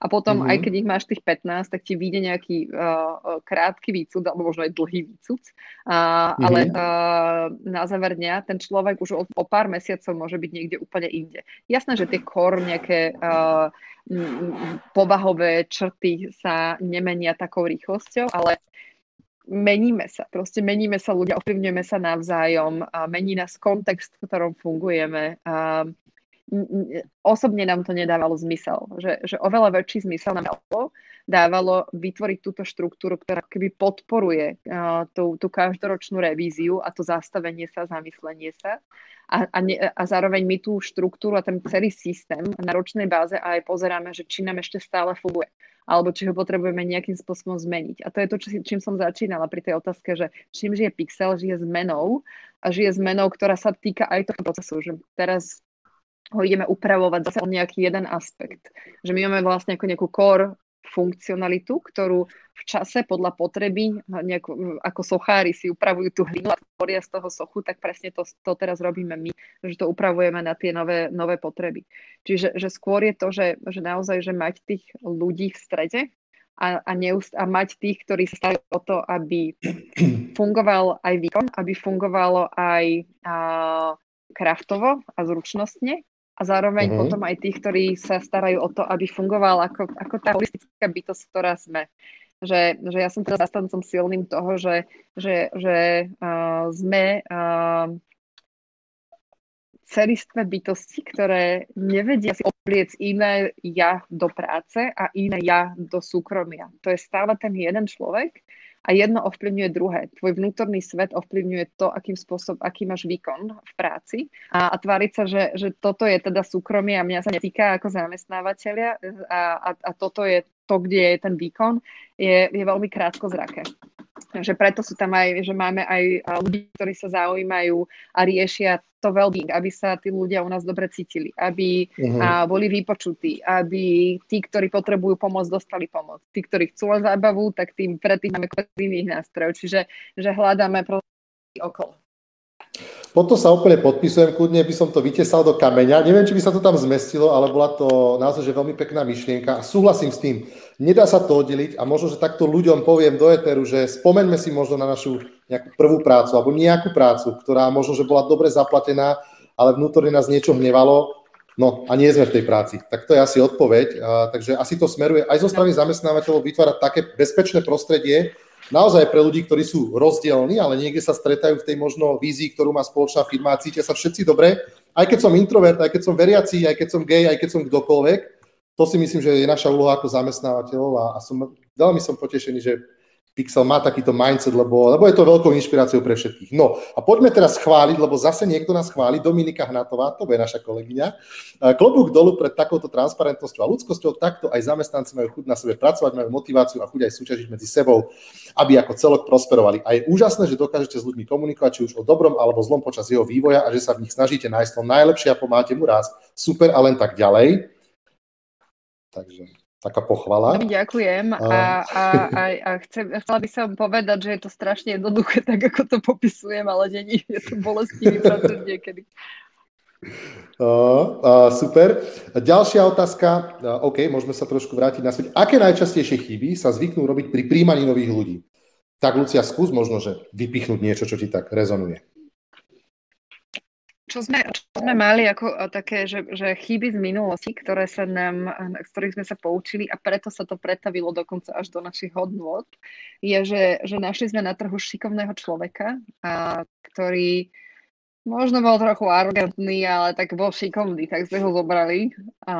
a potom mm-hmm. aj keď ich máš tých 15, tak ti vyjde nejaký uh, krátky výcud alebo možno aj dlhý výcud, uh, mm-hmm. ale uh, na záver dňa ten človek už o, o pár mesiacov môže byť niekde úplne inde. Jasné, že tie kor nejaké uh, povahové črty sa nemenia takou rýchlosťou, ale meníme sa, proste meníme sa ľudia, ovplyvňujeme sa navzájom, a mení nás kontext, v ktorom fungujeme. A osobne nám to nedávalo zmysel. Že, že oveľa väčší zmysel nám dávalo, dávalo vytvoriť túto štruktúru, ktorá keby podporuje tú, tú každoročnú revíziu a to zastavenie sa, zamyslenie sa. A, a, ne, a zároveň my tú štruktúru a ten celý systém na ročnej báze aj pozeráme, že či nám ešte stále funguje alebo či ho potrebujeme nejakým spôsobom zmeniť. A to je to, čo, čím som začínala pri tej otázke, že čím žije Pixel, žije zmenou a žije zmenou, ktorá sa týka aj toho procesu, že teraz ho ideme upravovať zase o nejaký jeden aspekt. Že my máme vlastne ako nejakú core funkcionalitu, ktorú v čase podľa potreby, nejako, ako sochári si upravujú tú hlinu a tvoria z toho sochu, tak presne to, to teraz robíme my, že to upravujeme na tie nové, nové potreby. Čiže že skôr je to, že, že naozaj, že mať tých ľudí v strede a, a, neust- a mať tých, ktorí sa starajú o to, aby fungoval aj výkon, aby fungovalo aj a, kraftovo a zručnostne a zároveň uh-huh. potom aj tých, ktorí sa starajú o to, aby fungoval ako, ako tá holistická bytosť, ktorá sme. Že, že ja som teda zastancom silným toho, že, že, že uh, sme uh, celistvé bytosti, ktoré nevedia si obliec iné ja do práce a iné ja do súkromia. To je stále ten jeden človek a jedno ovplyvňuje druhé. Tvoj vnútorný svet ovplyvňuje to, akým spôsob, aký máš výkon v práci a, a tváriť sa, že, že toto je teda súkromie a mňa sa netýka ako zamestnávateľia a, a, a toto je to, kde je ten výkon, je, je veľmi krátko zraké. Takže preto sú tam aj, že máme aj ľudí, ktorí sa zaujímajú a riešia to well-being, aby sa tí ľudia u nás dobre cítili, aby uh-huh. a, boli vypočutí, aby tí, ktorí potrebujú pomoc, dostali pomoc. Tí, ktorí chcú len zábavu, tak tým predtým máme iných nástrojov. Čiže že hľadáme okolo. Potom sa úplne podpisujem, kľudne by som to vytesal do kameňa. Neviem, či by sa to tam zmestilo, ale bola to naozaj že veľmi pekná myšlienka a súhlasím s tým. Nedá sa to oddeliť a možno, že takto ľuďom poviem do eteru, že spomeňme si možno na našu nejakú prvú prácu alebo nejakú prácu, ktorá možno, že bola dobre zaplatená, ale vnútorne nás niečo hnevalo, no a nie sme v tej práci. Tak to je asi odpoveď. A, takže asi to smeruje aj zo strany zamestnávateľov vytvárať také bezpečné prostredie, naozaj pre ľudí, ktorí sú rozdielni, ale niekde sa stretajú v tej možno vízii, ktorú má spoločná firma a cítia sa všetci dobre. Aj keď som introvert, aj keď som veriaci, aj keď som gay, aj keď som kdokoľvek, to si myslím, že je naša úloha ako zamestnávateľov a, a som, veľmi som potešený, že Pixel má takýto mindset, lebo, lebo je to veľkou inšpiráciou pre všetkých. No a poďme teraz chváliť, lebo zase niekto nás chváli, Dominika Hnatová, to je naša kolegyňa. Klobúk dolu pred takouto transparentnosťou a ľudskosťou, takto aj zamestnanci majú chuť na sebe pracovať, majú motiváciu a chuť aj súťažiť medzi sebou, aby ako celok prosperovali. A je úžasné, že dokážete s ľuďmi komunikovať, či už o dobrom alebo zlom počas jeho vývoja a že sa v nich snažíte nájsť to najlepšie a pomáte mu raz. Super a len tak ďalej. Takže taká pochvala. Ďakujem a, a, a, a chcem, chcela by som povedať, že je to strašne jednoduché, tak ako to popisujem, ale není, je to bolestivý proces niekedy. Uh, uh, super. Ďalšia otázka, uh, OK, môžeme sa trošku vrátiť na svet. Aké najčastejšie chyby sa zvyknú robiť pri príjmaní nových ľudí? Tak, Lucia, skús možno, že vypichnúť niečo, čo ti tak rezonuje čo sme, čo sme mali ako také, že, že chyby z minulosti, ktoré sa nám, z ktorých sme sa poučili a preto sa to pretavilo dokonca až do našich hodnôt, je, že, že našli sme na trhu šikovného človeka, a, ktorý Možno bol trochu arrogantný, ale tak bol šikovný, tak sme ho zobrali a,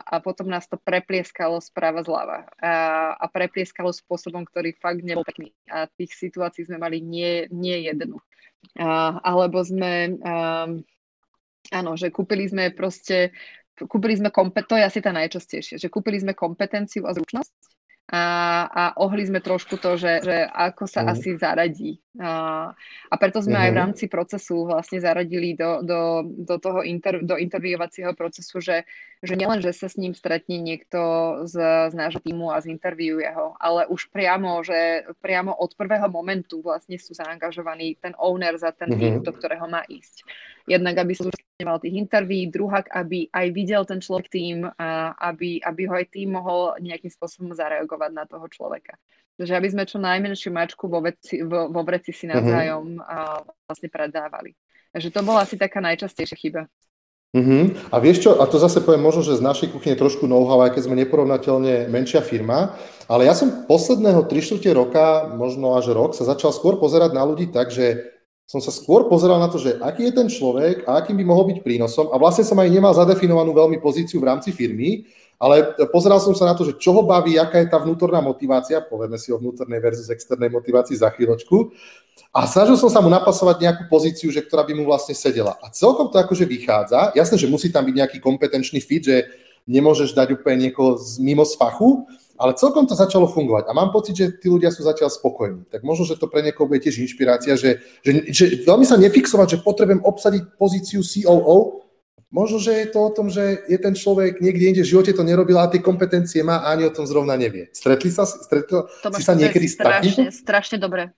a potom nás to preplieskalo sprava zľava. A, a preplieskalo spôsobom, ktorý fakt nebol pekný. A tých situácií sme mali nie, nie jednu. A, alebo sme, a, áno, že kúpili sme proste, kúpili sme, kompet, to je asi tá najčastejšie, že kúpili sme kompetenciu a zručnosť a, a ohli sme trošku to, že, že ako sa mm. asi zaradí. A, a preto sme mm. aj v mhm. rámci procesu vlastne zaradili do, do, do toho inter, do interviovacieho procesu, že, že nielen, že sa s ním stretne niekto z, z nášho týmu a zinterviuje ho, ale už priamo, že priamo od prvého momentu vlastne sú zaangažovaní ten owner za ten mm-hmm. tým, do ktorého má ísť. Jednak, aby sa zúčastňoval tých interví, druhak, aby aj videl ten človek tým, a aby, aby ho aj tým mohol nejakým spôsobom zareagovať na toho človeka. Takže aby sme čo najmenšiu mačku vo, veci, vo, vo vreci si mhm. navzájom a vlastne predávali. Takže to bola asi taká najčastejšia chyba. Uh-huh. A vieš čo, a to zase poviem možno, že z našej kuchyne trošku know-how, aj keď sme neporovnateľne menšia firma, ale ja som posledného 3 roka, možno až rok, sa začal skôr pozerať na ľudí tak, že som sa skôr pozeral na to, že aký je ten človek a akým by mohol byť prínosom a vlastne som aj nemal zadefinovanú veľmi pozíciu v rámci firmy, ale pozeral som sa na to, že čo ho baví, aká je tá vnútorná motivácia, povieme si o vnútornej versus externej motivácii za chvíľočku a snažil som sa mu napasovať nejakú pozíciu, že, ktorá by mu vlastne sedela. A celkom to akože vychádza, jasné, že musí tam byť nejaký kompetenčný fit, že nemôžeš dať úplne niekoho z, mimo z fachu, ale celkom to začalo fungovať a mám pocit, že tí ľudia sú zatiaľ spokojní. Tak možno, že to pre niekoho bude tiež inšpirácia, že, že, že veľmi sa nefixovať, že potrebujem obsadiť pozíciu COO, možno, že je to o tom, že je ten človek niekde inde v živote to nerobil a tie kompetencie má a ani o tom zrovna nevie. Stretli sa, stretli si sa niekedy s takým? Strašne dobre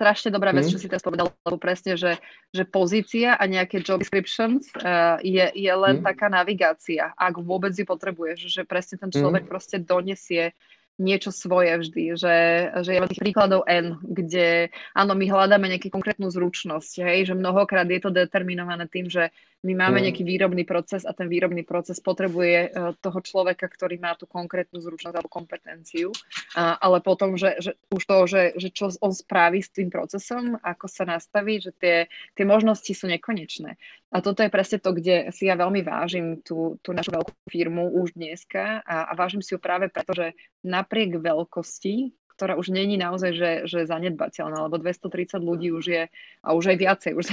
strašne dobrá vec, mm. čo si teraz povedal, lebo presne, že, že pozícia a nejaké job descriptions uh, je, je len mm. taká navigácia, ak vôbec ju potrebuješ, že presne ten človek mm. proste donesie niečo svoje vždy, že, že je tých príkladov N, kde áno, my hľadáme nejakú konkrétnu zručnosť, hej, že mnohokrát je to determinované tým, že my máme mm. nejaký výrobný proces a ten výrobný proces potrebuje uh, toho človeka, ktorý má tú konkrétnu zručnosť alebo kompetenciu, ale potom, že, že už to, že, že čo on spraví s tým procesom, ako sa nastaví, že tie, tie možnosti sú nekonečné. A toto je presne to, kde si ja veľmi vážim tú, tú našu veľkú firmu už dneska a, a vážim si ju práve preto, že napriek veľkosti, ktorá už není naozaj, že, že zanedbateľná, lebo 230 ľudí už je, a už aj viacej, už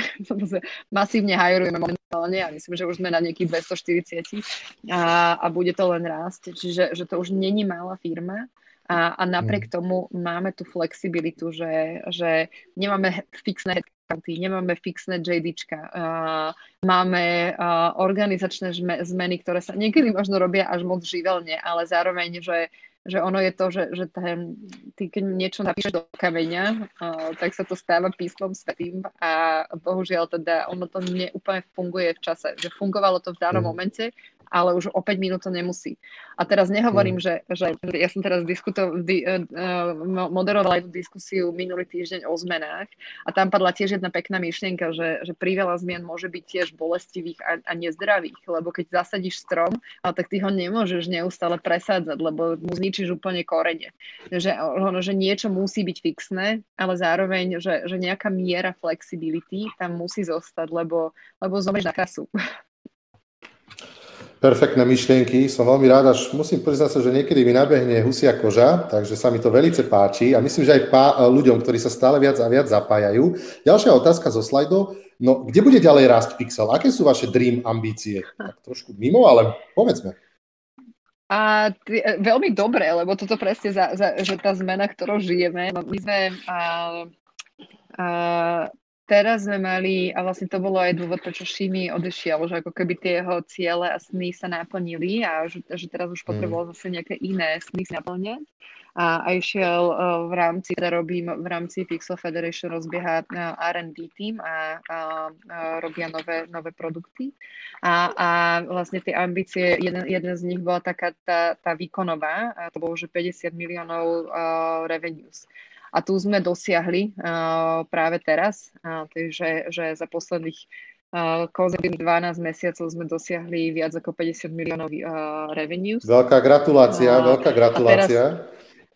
masívne hajrujeme momentálne a myslím, že už sme na nejakých 240 a, a bude to len rásť. Čiže že to už není malá firma a, a napriek mm. tomu máme tú flexibilitu, že, že nemáme fixné headcounty, nemáme fixné JDčka, uh, máme uh, organizačné zmeny, ktoré sa niekedy možno robia až moc živelne, ale zároveň, že že ono je to, že, že ten, ty keď niečo napíšeš do kameňa, uh, tak sa to stáva písmom svetým a bohužiaľ teda ono to neúplne funguje v čase, že fungovalo to v danom mm. momente, ale už o 5 minút to nemusí. A teraz nehovorím, mm. že, že ja som teraz diskuto, di, uh, moderovala jednu diskusiu minulý týždeň o zmenách a tam padla tiež jedna pekná myšlienka, že, že príveľa zmien môže byť tiež bolestivých a, a nezdravých, lebo keď zasadíš strom, ale tak ty ho nemôžeš neustále presádzať, lebo mu zničíš úplne korene. Že, ono, že niečo musí byť fixné, ale zároveň, že, že nejaká miera flexibility tam musí zostať, lebo, lebo zomrieš na krasu. Perfektné myšlienky, som veľmi rád, až musím priznať sa, že niekedy mi nabehne husia koža, takže sa mi to velice páči a myslím, že aj pá, ľuďom, ktorí sa stále viac a viac zapájajú. Ďalšia otázka zo slajdov, no kde bude ďalej rásť Pixel? Aké sú vaše dream ambície? Tak trošku mimo, ale povedzme. A t- e, veľmi dobre, lebo toto presne, za, za, že tá zmena, ktorou žijeme, no my sme a, a, teraz sme mali, a vlastne to bolo aj dôvod, prečo Šimi odešiel, že ako keby tie jeho ciele a sny sa naplnili a že, že teraz už potreboval mm. zase nejaké iné sny naplňať. A, a išiel uh, v rámci, teda robím v rámci Pixel Federation rozbieha uh, R&D team a, a, a robia nové, nové produkty. A, a vlastne tie ambície, jeden, jeden z nich bola taká tá, tá výkonová, a to bolo, že 50 miliónov uh, revenues. A tu sme dosiahli uh, práve teraz, takže že za posledných uh, 12 mesiacov sme dosiahli viac ako 50 miliónov uh, revenues. Veľká gratulácia, uh, veľká gratulácia.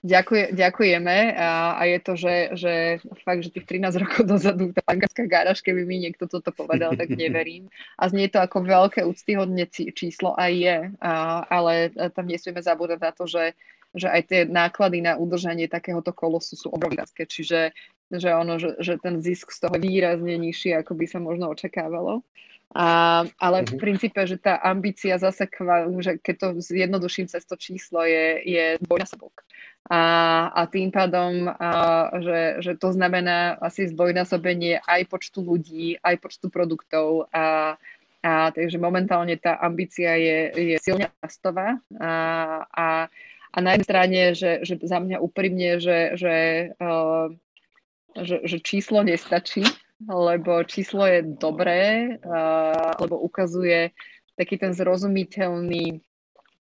Ďakuje, ďakujeme a, a je to, že, že fakt, že tých 13 rokov dozadu tá pankárska gáraž, keby mi niekto toto povedal, tak neverím. A znie to ako veľké úctyhodne číslo aj je, a, ale tam nesmieme zabúdať na to, že, že aj tie náklady na udržanie takéhoto kolosu sú obrovské, čiže že, ono, že, že ten zisk z toho je výrazne nižší, ako by sa možno očakávalo. A, ale v mhm. princípe, že tá ambícia zase, že keď to zjednoduším cez to číslo, je, je dvojnásobok. A, a tým pádom, a, že, že to znamená asi zdvojnásobenie aj počtu ľudí, aj počtu produktov. A, a takže momentálne tá ambícia je, je silne rastová. A, a, a na jednej strane, že, že za mňa úprimne, že, že, uh, že, že číslo nestačí, lebo číslo je dobré, uh, lebo ukazuje taký ten zrozumiteľný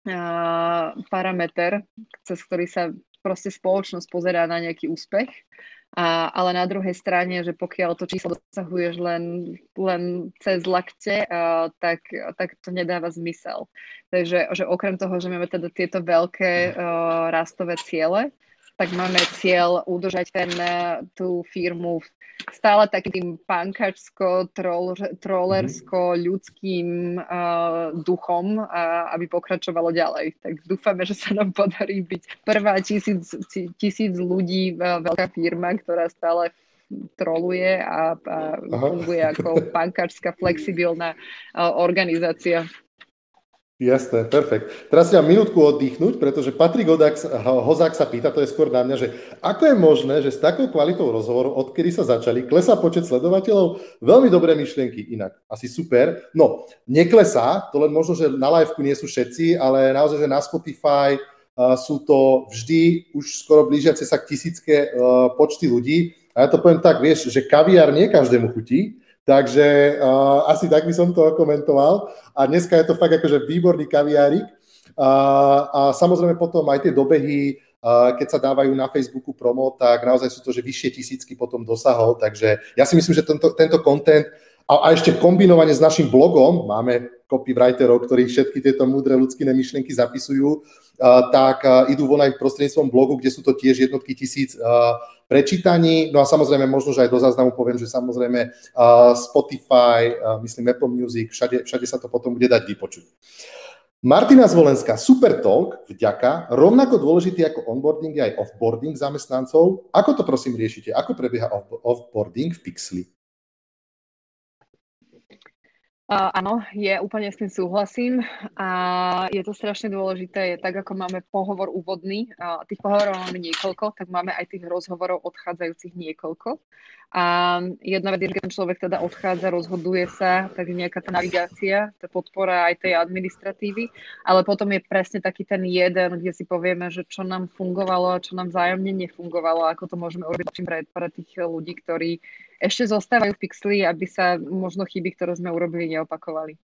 uh, parameter, cez ktorý sa proste spoločnosť pozerá na nejaký úspech. A, ale na druhej strane, že pokiaľ to číslo dosahuješ len, len cez lakte, uh, tak, tak to nedáva zmysel. Takže že okrem toho, že máme teda tieto veľké uh, rastové ciele, tak máme cieľ udržať ten, eh, tú firmu stále takým pankačsko, trollersko, ľudským uh, duchom, uh, aby pokračovalo ďalej. Tak dúfame, že sa nám podarí byť prvá tisíc, tisíc ľudí uh, veľká firma, ktorá stále troluje a, a funguje ako pankačská flexibilná uh, organizácia. Jasné, perfekt. Teraz si mám minútku oddychnúť, pretože Patrik Hozák sa pýta, to je skôr na mňa, že ako je možné, že s takou kvalitou rozhovoru, odkedy sa začali, klesá počet sledovateľov? Veľmi dobré myšlienky, inak. Asi super. No, neklesá, to len možno, že na liveku nie sú všetci, ale naozaj, že na Spotify uh, sú to vždy už skoro blížiace sa k tisícke uh, počty ľudí. A ja to poviem tak, vieš, že kaviár nie každému chutí, Takže uh, asi tak by som to komentoval. A dneska je to fakt akože výborný kaviárik. Uh, a samozrejme potom aj tie dobehy, uh, keď sa dávajú na Facebooku promo, tak naozaj sú to, že vyššie tisícky potom dosahol. Takže ja si myslím, že tento, tento content a, a ešte kombinovanie s našim blogom, máme copywriterov, ktorí všetky tieto múdre ľudské myšlienky zapisujú, uh, tak uh, idú von aj prostredníctvom blogu, kde sú to tiež jednotky tisíc uh, prečítaní. No a samozrejme, možno, že aj do záznamu poviem, že samozrejme uh, Spotify, uh, myslím Apple Music, všade, všade sa to potom bude dať vypočuť. Martina Zvolenská, super talk, vďaka. Rovnako dôležitý ako onboarding je aj offboarding zamestnancov. Ako to prosím riešite? Ako prebieha offboarding v Pixli? Áno, je úplne s tým súhlasím. A je to strašne dôležité, tak ako máme pohovor úvodný, uh, tých pohovorov máme niekoľko, tak máme aj tých rozhovorov odchádzajúcich niekoľko. A jedna vec je, keď človek teda odchádza, rozhoduje sa, tak nejaká tá navigácia, tá podpora aj tej administratívy, ale potom je presne taký ten jeden, kde si povieme, že čo nám fungovalo a čo nám vzájomne nefungovalo, ako to môžeme urobiť pre, pre tých ľudí, ktorí ešte zostávajú v pixli, aby sa možno chyby, ktoré sme urobili, neopakovali.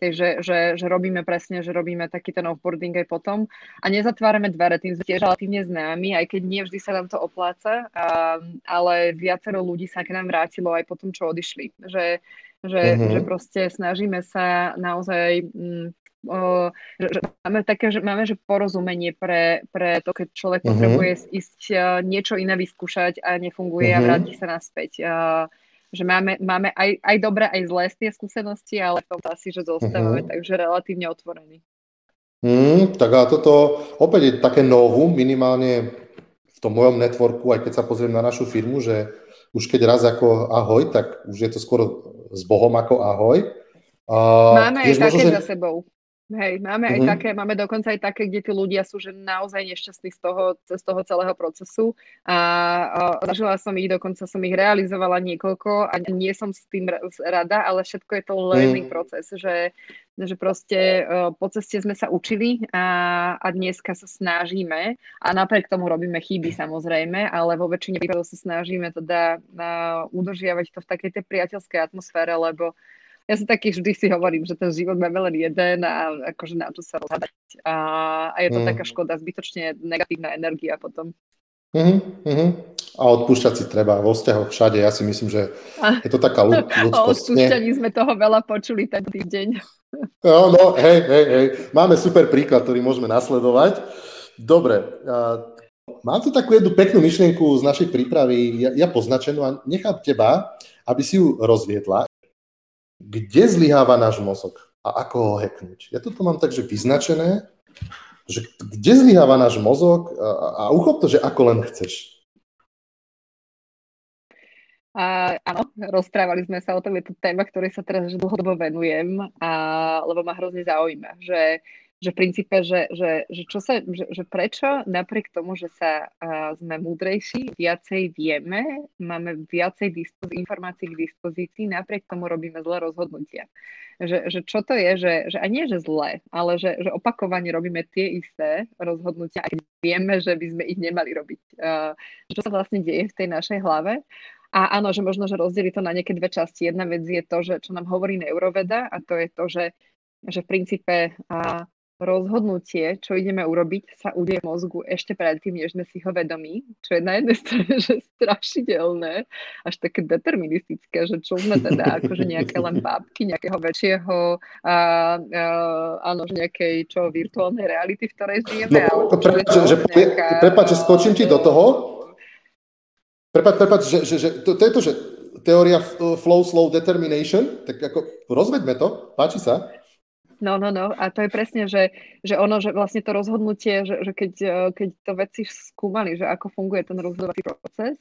Takže že, že robíme presne, že robíme taký ten offboarding aj potom a nezatvárame dvere, tým sme tiež relatívne známi, aj keď nie vždy sa nám to opláca, a, ale viacero ľudí sa k nám vrátilo aj potom, čo odišli. Že, že, uh-huh. že proste snažíme sa naozaj mm, že máme také, že máme že porozumenie pre, pre to, keď človek uh-huh. potrebuje ísť niečo iné vyskúšať a nefunguje uh-huh. a mhm. vráti sa naspäť. Uh, že máme, máme aj, aj dobré, aj zlé tie skúsenosti, ale v tom asi, že zostávame, uh-huh. takže relatívne otvorení. Mm, tak a toto opäť je také novú, minimálne v tom mojom networku, aj keď sa pozriem na našu firmu, že už keď raz ako ahoj, tak už je to skoro s Bohom ako ahoj. Uh, Máme aj také že... za sebou. Hej, máme mm-hmm. aj mhm. také, máme dokonca aj také, kde tí ľudia sú že naozaj nešťastní z toho, z toho celého procesu a, a zažila som ich, dokonca som ich realizovala niekoľko a nie som s tým rada, ale všetko je to learning mm. proces, že, že proste uh, po ceste sme sa učili a, a dneska sa snažíme a napriek tomu robíme chyby samozrejme, ale vo väčšine prípadov sa snažíme teda uh, udržiavať to v takej tej priateľskej atmosfére, lebo ja si taký vždy si hovorím, že ten život máme len jeden a akože na to sa rozhľadať. A, a je to mm. taká škoda, zbytočne negatívna energia potom. Uh-huh, uh-huh. A odpúšťať si treba vo vzťahoch všade. Ja si myslím, že je to taká ľudskosť. O odpúšťaní sme toho veľa počuli ten týždeň. No, no, hej, hej, hej. Máme super príklad, ktorý môžeme nasledovať. Dobre, mám tu takú jednu peknú myšlienku z našej prípravy, ja, ja poznačenú a nechám teba, aby si ju rozviedla. Kde zlyháva náš mozog a ako ho hacknúť? Ja toto mám takže vyznačené, že kde zlyháva náš mozog a, a uchop to, že ako len chceš. A, áno, rozprávali sme sa o tom, je to téma, ktorej sa teraz dlhodobo venujem, a, lebo ma hrozne zaujíma, že že v princípe, že, že, že, čo sa, že, že prečo napriek tomu, že sa uh, sme múdrejší, viacej vieme, máme viacej dispoz- informácií k dispozícii, napriek tomu robíme zlé rozhodnutia. Že, že čo to je, že, že a nie, že zlé, ale že, že opakovane robíme tie isté rozhodnutia, aj vieme, že by sme ich nemali robiť. Uh, čo sa vlastne deje v tej našej hlave. A áno, že možno, že rozdeli to na nejaké dve časti. Jedna vec je to, že čo nám hovorí neuroveda a to je to, že, že v princípe uh, rozhodnutie, čo ideme urobiť, sa udeje mozgu ešte predtým, než sme si ho vedomí, čo je na jednej strane že strašidelné, až také deterministické, že čo sme teda akože nejaké len bábky nejakého väčšieho, a, a, áno, že nejakej čo, virtuálnej reality, v ktorej žijeme. No, pre, že, že, nejaká, prepáč, že skočím ti do toho. Prepáč, prepáč, že, že, že to, to je to, že teória flow, slow, determination, tak ako rozvedme to, páči sa. No, no, no. A to je presne, že, že ono, že vlastne to rozhodnutie, že, že keď, e, keď to veci skúmali, že ako funguje ten rozhodovací proces,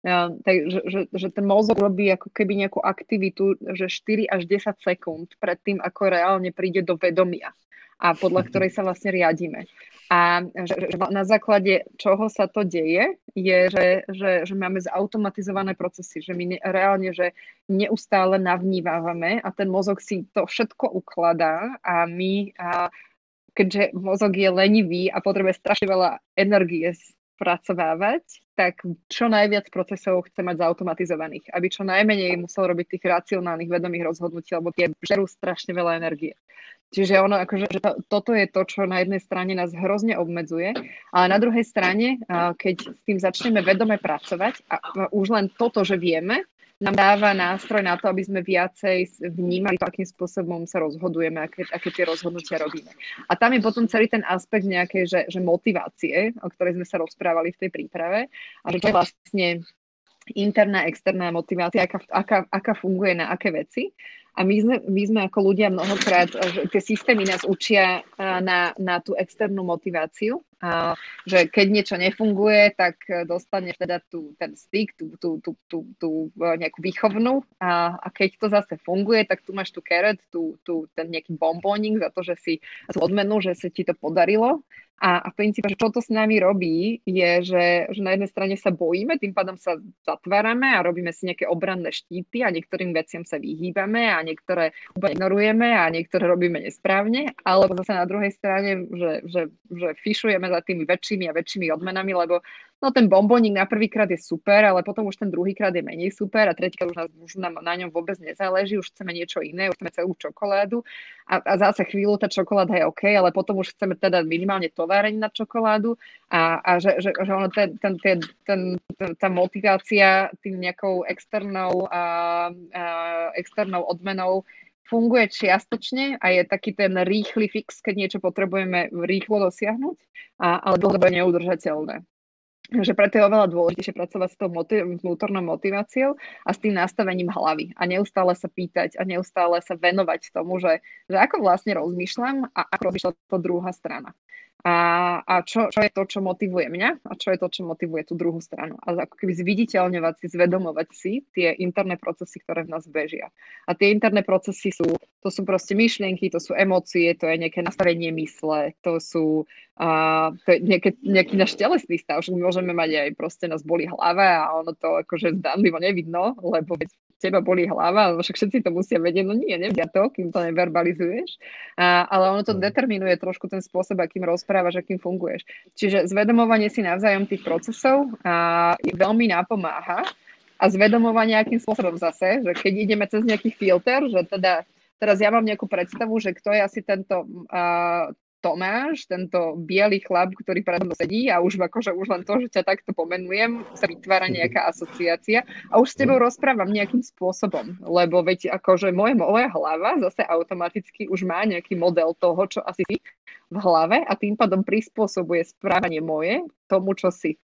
ja, tak, že, že, že ten mozog robí ako keby nejakú aktivitu, že 4 až 10 sekúnd pred tým, ako reálne príde do vedomia a podľa ktorej sa vlastne riadíme. A že, že na základe čoho sa to deje, je, že, že, že máme zautomatizované procesy, že my ne, reálne, že neustále navnívávame a ten mozog si to všetko ukladá a my, a keďže mozog je lenivý a potrebuje strašne veľa energie spracovávať, tak čo najviac procesov chce mať zautomatizovaných, aby čo najmenej musel robiť tých racionálnych vedomých rozhodnutí, lebo tie žerú strašne veľa energie. Čiže ono, akože, že to, toto je to, čo na jednej strane nás hrozne obmedzuje, ale na druhej strane, keď s tým začneme vedome pracovať a už len toto, že vieme, nám dáva nástroj na to, aby sme viacej vnímali to, akým spôsobom sa rozhodujeme, aké, aké tie rozhodnutia robíme. A tam je potom celý ten aspekt nejakej, že, že motivácie, o ktorej sme sa rozprávali v tej príprave a že to je vlastne interná, externá motivácia, aká, aká, aká funguje na aké veci. A my sme, my sme ako ľudia mnohokrát, že tie systémy nás učia na, na tú externú motiváciu, že keď niečo nefunguje, tak dostaneš teda tú, ten styk, tú, tú, tú, tú, tú nejakú výchovnú. A, a keď to zase funguje, tak tu máš tú keret, tú, tú, ten nejaký bombónik za to, že si odmenu, že sa ti to podarilo. A, a v princípe, čo to s nami robí, je, že, že na jednej strane sa bojíme, tým pádom sa zatvárame a robíme si nejaké obranné štíty a niektorým veciam sa vyhýbame a niektoré úplne ignorujeme a niektoré robíme nesprávne, alebo zase na druhej strane, že, že, že fišujeme za tými väčšími a väčšími odmenami, lebo No ten bomboník na prvýkrát je super, ale potom už ten druhýkrát je menej super a tretíkrát už, nás, už nám na ňom vôbec nezáleží, už chceme niečo iné, už chceme celú čokoládu a, a zase chvíľu tá čokoláda je OK, ale potom už chceme teda minimálne továreň na čokoládu a, a že, že, že ono ten, ten, ten, ten, tá motivácia tým nejakou externou, a, a, externou odmenou funguje čiastočne a je taký ten rýchly fix, keď niečo potrebujeme rýchlo dosiahnuť, a, ale dlhodobo neudržateľné že preto je oveľa dôležitejšie pracovať s tou motiv- vnútornou motiváciou a s tým nastavením hlavy a neustále sa pýtať a neustále sa venovať tomu, že, že ako vlastne rozmýšľam a ako rozmýšľa to druhá strana. A, a čo, čo je to, čo motivuje mňa a čo je to, čo motivuje tú druhú stranu. A ako keby zviditeľňovať si, zvedomovať si tie interné procesy, ktoré v nás bežia. A tie interné procesy sú, to sú proste myšlienky, to sú emócie, to je nejaké nastavenie mysle, to sú uh, to je nejaké, nejaký náš telesný stav, že my môžeme mať aj proste nás boli hlava a ono to akože zdanlivo nevidno, lebo teba boli hlava, však všetci to musia vedieť, no nie, nevedia to, kým to neverbalizuješ, a, ale ono to mm. determinuje trošku ten spôsob, akým rozprávaš, akým funguješ. Čiže zvedomovanie si navzájom tých procesov a, veľmi napomáha a zvedomovanie akým spôsobom zase, že keď ideme cez nejaký filter, že teda teraz ja mám nejakú predstavu, že kto je asi tento, uh, Tomáš, tento biely chlap, ktorý pred mnou sedí a už akože už len to, že ťa takto pomenujem, sa vytvára nejaká asociácia a už s tebou rozprávam nejakým spôsobom, lebo veď akože moje, moja hlava zase automaticky už má nejaký model toho, čo asi si v hlave a tým pádom prispôsobuje správanie moje tomu, čo si.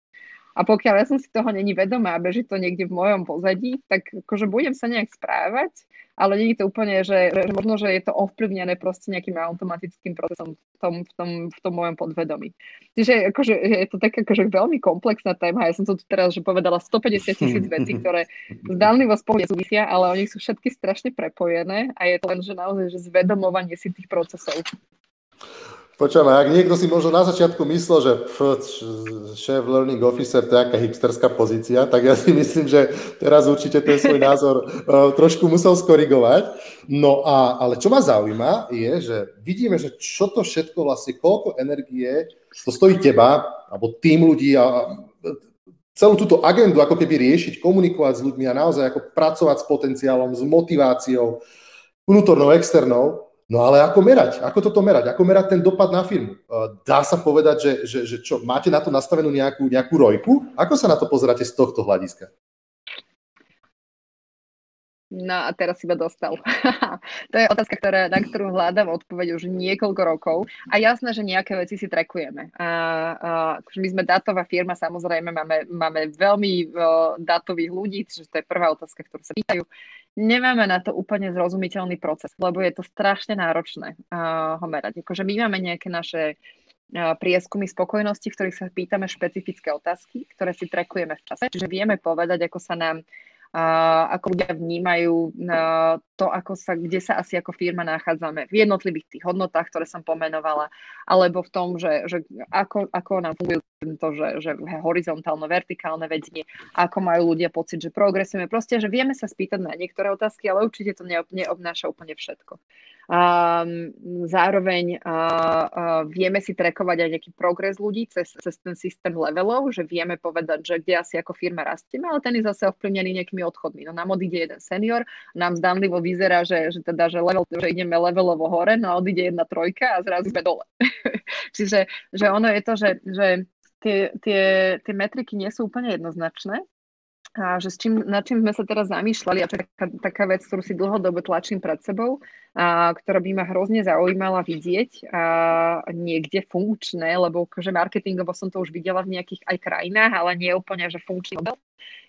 A pokiaľ ja som si toho není vedomá a beží to niekde v mojom pozadí, tak akože budem sa nejak správať, ale nie je to úplne, že, že možno, že je to ovplyvnené proste nejakým automatickým procesom v tom, v tom, v tom mojom podvedomí. Čiže akože, je to tak akože veľmi komplexná téma. Ja som to tu teraz že povedala 150 tisíc vecí, ktoré zdánlivo spolu nesúvisia, ale oni sú všetky strašne prepojené a je to len, že naozaj že zvedomovanie si tých procesov. Počujem, ak niekto si možno na začiatku myslel, že šéf learning officer to je aká hipsterská pozícia, tak ja si myslím, že teraz určite ten svoj názor uh, trošku musel skorigovať. No a, ale čo ma zaujíma je, že vidíme, že čo to všetko vlastne, koľko energie to stojí teba, alebo tým ľudí a celú túto agendu ako keby riešiť, komunikovať s ľuďmi a naozaj ako pracovať s potenciálom, s motiváciou, vnútornou, externou. No ale ako merať? Ako toto merať? Ako merať ten dopad na firmu? Dá sa povedať, že, že, že čo, máte na to nastavenú nejakú, nejakú rojku? Ako sa na to pozeráte z tohto hľadiska? No a teraz si ma dostal. to je otázka, ktorá, na ktorú hľadám odpoveď už niekoľko rokov. A jasné, že nejaké veci si trekujeme. A, a, akože my sme datová firma, samozrejme máme, máme veľmi o, datových ľudí, čiže to je prvá otázka, ktorú sa pýtajú. Nemáme na to úplne zrozumiteľný proces, lebo je to strašne náročné a, ho merať. Akože my máme nejaké naše prieskumy spokojnosti, v ktorých sa pýtame špecifické otázky, ktoré si trekujeme v čase. Čiže vieme povedať, ako sa nám ako ľudia vnímajú to, ako sa, kde sa asi ako firma nachádzame v jednotlivých tých hodnotách, ktoré som pomenovala, alebo v tom, že, že ako, ako nám funguje to, že, že horizontálne, vertikálne vedenie, ako majú ľudia pocit, že progresujeme. Proste, že vieme sa spýtať na niektoré otázky, ale určite to neobnáša úplne všetko. Um, zároveň uh, uh, vieme si trekovať aj nejaký progres ľudí cez, cez ten systém levelov, že vieme povedať, že kde asi ako firma rastieme, ale ten je zase ovplyvnený nejakými odchodmi. No nám odíde jeden senior, nám zdanlivo vyzerá, že, že teda, že, level, že ideme levelovo hore, no a odíde jedna trojka a zrazu sme dole. Čiže že ono je to, že, že tie, tie, tie metriky nie sú úplne jednoznačné a že s čím, nad čím sme sa teraz zamýšľali, a to je taká, taká vec, ktorú si dlhodobo tlačím pred sebou, a, ktorá by ma hrozne zaujímala vidieť a, niekde funkčné, lebo že akože marketingovo som to už videla v nejakých aj krajinách, ale nie úplne, že funkčný model.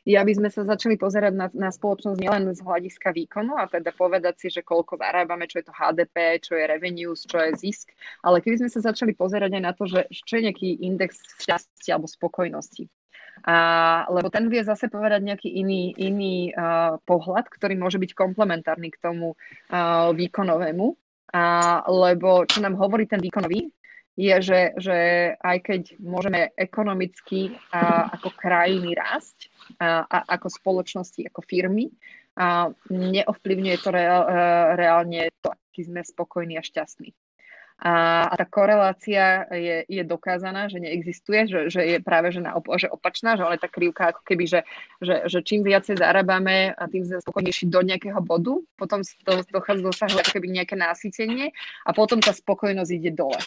Je, aby sme sa začali pozerať na, na spoločnosť nielen z hľadiska výkonu a teda povedať si, že koľko zarábame, čo je to HDP, čo je revenues, čo je zisk, ale keby sme sa začali pozerať aj na to, že čo je nejaký index šťastia alebo spokojnosti. A, lebo ten vie zase povedať nejaký iný, iný uh, pohľad, ktorý môže byť komplementárny k tomu uh, výkonovému. A, lebo čo nám hovorí ten výkonový, je, že, že aj keď môžeme ekonomicky a, ako krajiny rásť, a, a ako spoločnosti, ako firmy, a neovplyvňuje to reál, reálne to, aký sme spokojní a šťastní. A, a tá korelácia je, je dokázaná, že neexistuje, že, že je práve že, na, že opačná, že ale tá krivka ako keby, že, že, že čím viacej zarábame a tým sme spokojnejší do nejakého bodu, potom to dochádza dosahuje keby nejaké násytenie a potom tá spokojnosť ide dole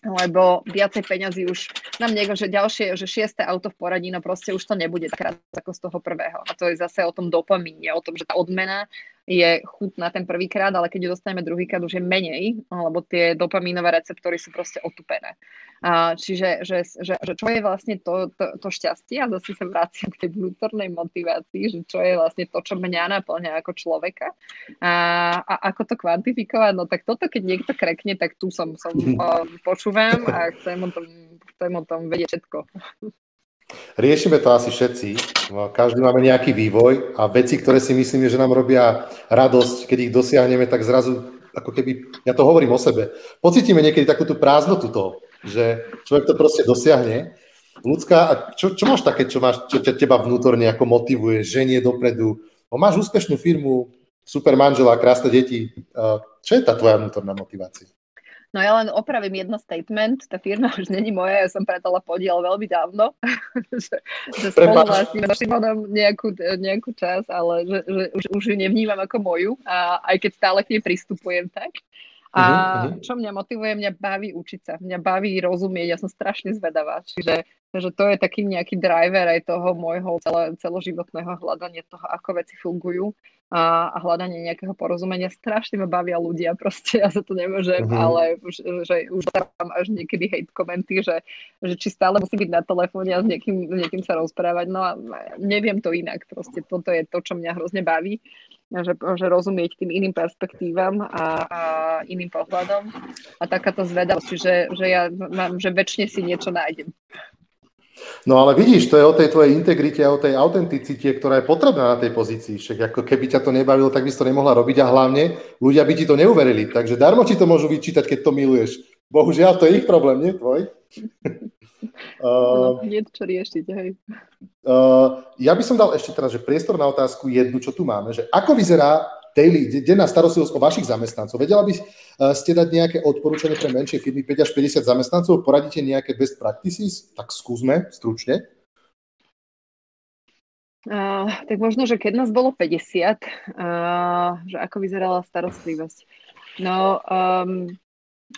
lebo viacej peňazí už nám niekto, že ďalšie, že šiesté auto v poradí, no proste už to nebude takrát ako z toho prvého. A to je zase o tom dopamíne, o tom, že tá odmena je chutná ten prvýkrát, ale keď ju dostaneme druhýkrát, už je menej, lebo tie dopamínové receptory sú proste otupené. A, čiže že, že, že čo je vlastne to, to, to šťastie a zase sa vraciam k tej vnútornej motivácii, že čo je vlastne to, čo mňa naplňa ako človeka a, a ako to kvantifikovať, no tak toto, keď niekto krekne, tak tu som, som počúvam a chcem o tom, chcem o tom vedieť všetko. Riešime to asi všetci. Každý máme nejaký vývoj a veci, ktoré si myslíme, že nám robia radosť, keď ich dosiahneme, tak zrazu, ako keby, ja to hovorím o sebe, pocítime niekedy takú tú prázdnotu toho, že človek to proste dosiahne. Ľudská, a čo, čo máš také, čo, máš, čo teba vnútorne ako motivuje, ženie dopredu? O, máš úspešnú firmu, super manžela, krásne deti. Čo je tá tvoja vnútorná motivácia? No ja len opravím jedno statement, tá firma už není moja, ja som pretala podiel veľmi dávno, že, že spolu vlastníme so Šimonom nejakú, nejakú čas, ale že, že už, už ju nevnímam ako moju, a aj keď stále k nej pristupujem tak. A uh-huh. čo mňa motivuje, mňa baví učiť sa, mňa baví rozumieť, ja som strašne zvedavá, čiže že to je taký nejaký driver aj toho môjho celo, celoživotného hľadania toho, ako veci fungujú a, a hľadanie nejakého porozumenia. Strašne ma bavia ľudia, proste ja sa to nemôžem, uh-huh. ale už, že už tam až niekedy hate komenty, že, že či stále musí byť na telefóne a s niekým, s niekým sa rozprávať, no a neviem to inak, proste toto je to, čo mňa hrozne baví že, že rozumieť tým iným perspektívam a, a iným pohľadom. A takáto zvedavosť, že, že ja mám, že väčšine si niečo nájdem. No ale vidíš, to je o tej tvojej integrite a o tej autenticite, ktorá je potrebná na tej pozícii. Však ako keby ťa to nebavilo, tak by si to nemohla robiť a hlavne ľudia by ti to neuverili. Takže darmo ti to môžu vyčítať, keď to miluješ. Bohužiaľ, to je ich problém, nie tvoj. uh, čo riešiť, hej. Uh, ja by som dal ešte teraz, že priestor na otázku jednu, čo tu máme, že ako vyzerá daily, denná starostlivosť o vašich zamestnancov. Vedela by uh, ste dať nejaké odporúčanie pre menšie firmy 5 až 50 zamestnancov? Poradíte nejaké best practices? Tak skúsme stručne. Uh, tak možno, že keď nás bolo 50, uh, že ako vyzerala starostlivosť. No, um,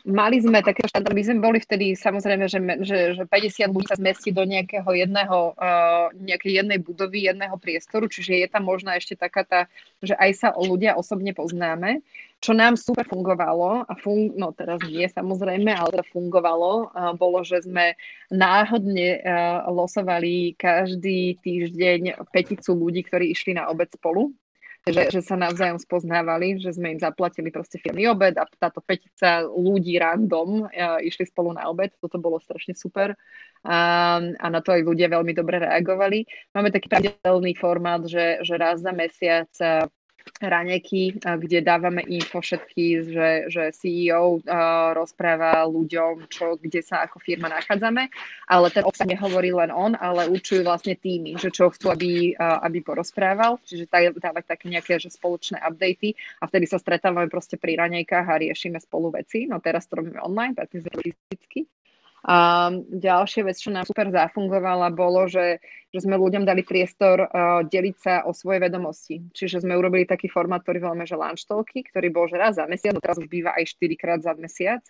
mali sme také štandard, my sme boli vtedy samozrejme, že, že, že 50 ľudí sa zmestí do nejakého jedného, uh, nejakej jednej budovy, jedného priestoru, čiže je tam možno ešte taká tá, že aj sa o ľudia osobne poznáme, čo nám super fungovalo, a fun- no teraz nie samozrejme, ale teda fungovalo, uh, bolo, že sme náhodne uh, losovali každý týždeň peticu ľudí, ktorí išli na obed spolu že, že sa navzájom spoznávali, že sme im zaplatili proste firmy obed a táto petica ľudí random uh, išli spolu na obed. Toto bolo strašne super a, a na to aj ľudia veľmi dobre reagovali. Máme taký pravidelný formát, že, že raz za mesiac raneky, kde dávame info všetky, že, že CEO uh, rozpráva ľuďom, čo, kde sa ako firma nachádzame, ale ten obsah nehovorí len on, ale určujú vlastne týmy, že čo chcú, aby, uh, aby porozprával, čiže dávať také nejaké že spoločné updaty a vtedy sa stretávame proste pri ranejkách a riešime spolu veci. No teraz to robíme online, pretože fyzicky. A ďalšia vec, čo nám super zafungovala, bolo, že, že sme ľuďom dali priestor uh, deliť sa o svoje vedomosti. Čiže sme urobili taký formát, ktorý voláme, že lunch talky, ktorý bol že raz za mesiac, no teraz už býva aj 4 krát za mesiac.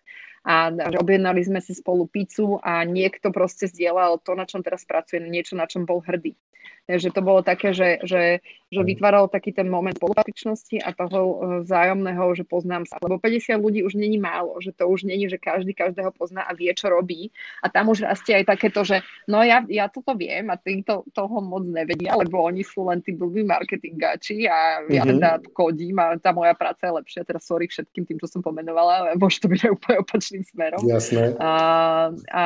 A že objednali sme si spolu pizzu a niekto proste zdieľal to, na čom teraz pracuje, niečo, na čom bol hrdý. Takže to bolo také, že, že, že mm. vytváralo taký ten moment spolupatričnosti a toho e, vzájomného, že poznám sa. Lebo 50 ľudí už není málo, že to už není, že každý každého pozná a vie, čo robí. A tam už rastie aj takéto, že no ja, ja toto viem a ty to, toho moc nevedia, lebo oni sú len tí blbí marketingáči a ja mm-hmm. teda kodím a tá moja práca je lepšia. Teraz sorry všetkým tým, čo som pomenovala, môže to byť aj úplne opačným smerom. Jasné. A, a,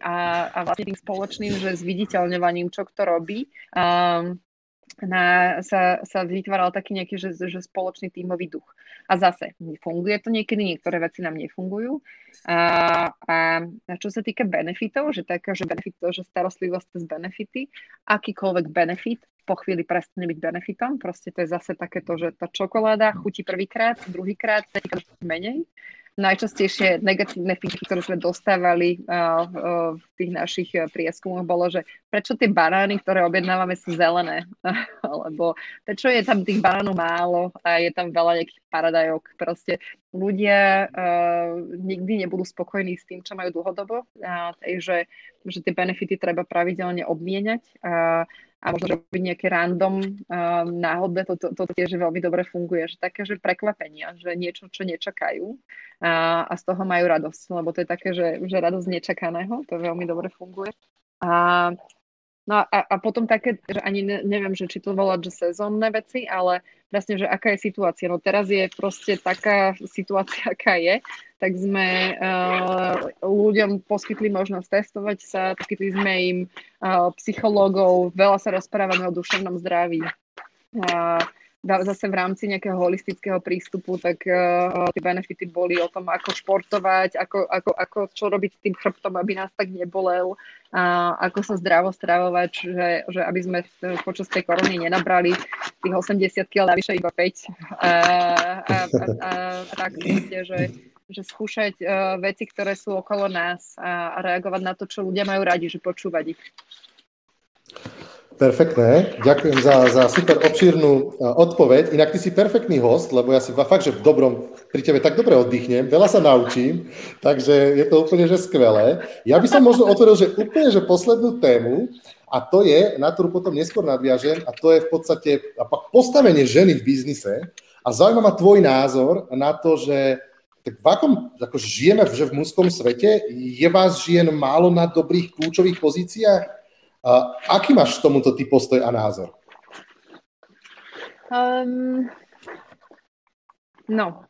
a, a vlastne tým spoločným, že zviditeľňovaním, čo kto robí, um, na, sa, sa vytváral taký nejaký že, že spoločný tímový duch. A zase, funguje to niekedy, niektoré veci nám nefungujú. A, a, čo sa týka benefitov, že taká, že benefit, že starostlivosť cez benefity, akýkoľvek benefit po chvíli prestane byť benefitom. Proste to je zase takéto, že tá čokoláda chutí prvýkrát, druhýkrát, menej najčastejšie negatívne feedbacky, ktoré sme dostávali uh, uh, v tých našich uh, prieskumoch, bolo, že prečo tie banány, ktoré objednávame, sú zelené, alebo prečo je tam tých banánov málo a je tam veľa nejakých paradajok. Proste ľudia nikdy nebudú spokojní s tým, čo majú dlhodobo, takže že tie benefity treba pravidelne obmieniať. Uh, a možno robiť nejaké random um, náhodné, toto to, to tiež veľmi dobre funguje, že také, že prekvapenia, že niečo, čo nečakajú a, a z toho majú radosť, lebo to je také, že, že radosť nečakaného, to veľmi dobre funguje. A No a, a potom také, že ani ne, neviem, že či to volať, že sezónne veci, ale vlastne, že aká je situácia. No teraz je proste taká situácia, aká je, tak sme uh, ľuďom poskytli možnosť testovať sa, poskytli sme im uh, psychológov, veľa sa rozprávame o duševnom zdraví. Uh, zase v rámci nejakého holistického prístupu, tak uh, tie benefity boli o tom, ako športovať, ako, ako, ako čo robiť s tým chrbtom, aby nás tak nebolel, uh, ako sa zdravo stravovať, že, že aby sme počas tej korony nenabrali tých 80 kg, navyše iba 5. Uh, a, a, a, a tak že že skúšať uh, veci, ktoré sú okolo nás a, a reagovať na to, čo ľudia majú radi, že počúvať ich. Perfektné, ďakujem za, za super obšírnu odpoveď. Inak ty si perfektný host, lebo ja si fakt, že v dobrom, pri tebe tak dobre oddychnem, veľa sa naučím, takže je to úplne že skvelé. Ja by som možno otvoril, že úplne že poslednú tému a to je, na ktorú potom neskôr nadviažem, a to je v podstate postavenie ženy v biznise. A zaujíma ma tvoj názor na to, že tak v akom, ako žijeme že v mužskom svete, je vás žien málo na dobrých kľúčových pozíciách? Uh, aký máš k tomuto ty postoj a názor? Um, no,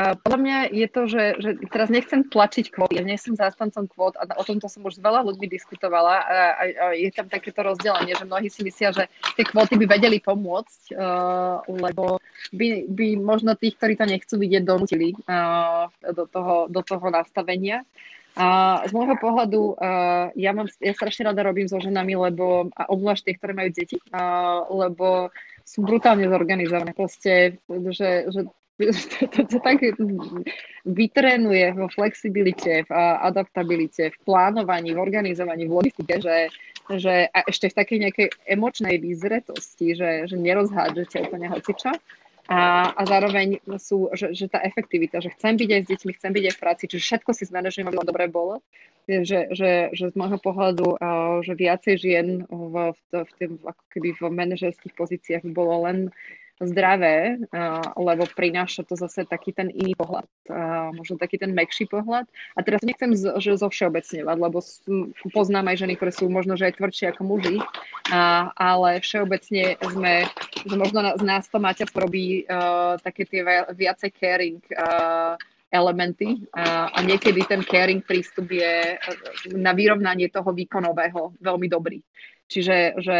uh, podľa mňa je to, že, že teraz nechcem tlačiť kvóty, ja nie som zástancom kvót a o tomto som už s veľa ľuďmi diskutovala a, a, a je tam takéto rozdelenie, že mnohí si myslia, že tie kvóty by vedeli pomôcť, uh, lebo by, by možno tých, ktorí to nechcú vidieť, donútili uh, do, toho, do toho nastavenia. A z môjho pohľadu, uh, ja, mám, ja strašne rada robím so ženami, lebo, a obzvlášť tie, ktoré majú deti, uh, lebo sú brutálne zorganizované. Proste, že, že to, to, tak vytrénuje vo flexibilite, v adaptabilite, v plánovaní, v organizovaní, v logistike, že, že a ešte v takej nejakej emočnej výzretosti, že, že nerozhádžete úplne hocičo a, a zároveň sú, že, že tá efektivita, že chcem byť aj s deťmi, chcem byť aj v práci, čiže všetko si zmanažujem, aby dobre bolo, že, že, že z môjho pohľadu, že viacej žien v, v, v, tým, ako keby v manažerských pozíciách bolo len zdravé, lebo prináša to zase taký ten iný pohľad, možno taký ten mekší pohľad. A teraz nechcem že zo všeobecňovať, lebo poznám aj ženy, ktoré sú možno že aj tvrdšie ako muži, ale všeobecne sme, že možno z nás to materstvo robí také tie viacej caring elementy a, niekedy ten caring prístup je na vyrovnanie toho výkonového veľmi dobrý. Čiže že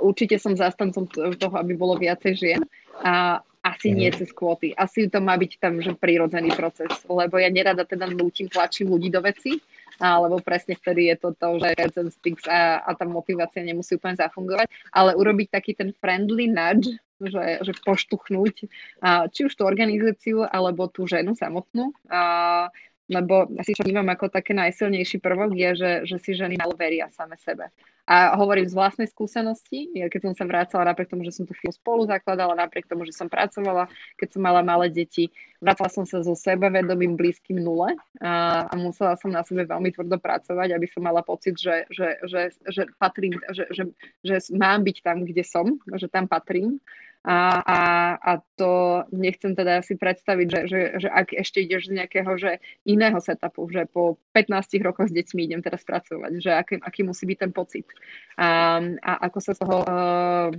určite som zastancom toho, aby bolo viacej žien. A asi nie mhm. cez kvóty. Asi to má byť tam, že prírodzený proces. Lebo ja nerada teda nutím, tlačím ľudí do veci, alebo presne vtedy je to to, že ten sticks a, a tá motivácia nemusí úplne zafungovať, ale urobiť taký ten friendly nudge, že, že poštuchnúť a, či už tú organizáciu, alebo tú ženu samotnú. A, lebo asi čo vnímam ako také najsilnejší prvok je, že, že si ženy malo veria same sebe. A hovorím z vlastnej skúsenosti, keď som sa vrácala napriek tomu, že som tu spolu zakladala, napriek tomu, že som pracovala, keď som mala malé deti, vracala som sa so sebavedomím blízkym nule a, a musela som na sebe veľmi tvrdo pracovať, aby som mala pocit, že, že, že, že, patrím, že, že, že mám byť tam, kde som, že tam patrím. A, a, a to nechcem teda si predstaviť, že, že, že ak ešte ideš z nejakého že iného setupu, že po 15 rokoch s deťmi idem teraz pracovať, že aký, aký musí byť ten pocit. A, a ako sa toho uh,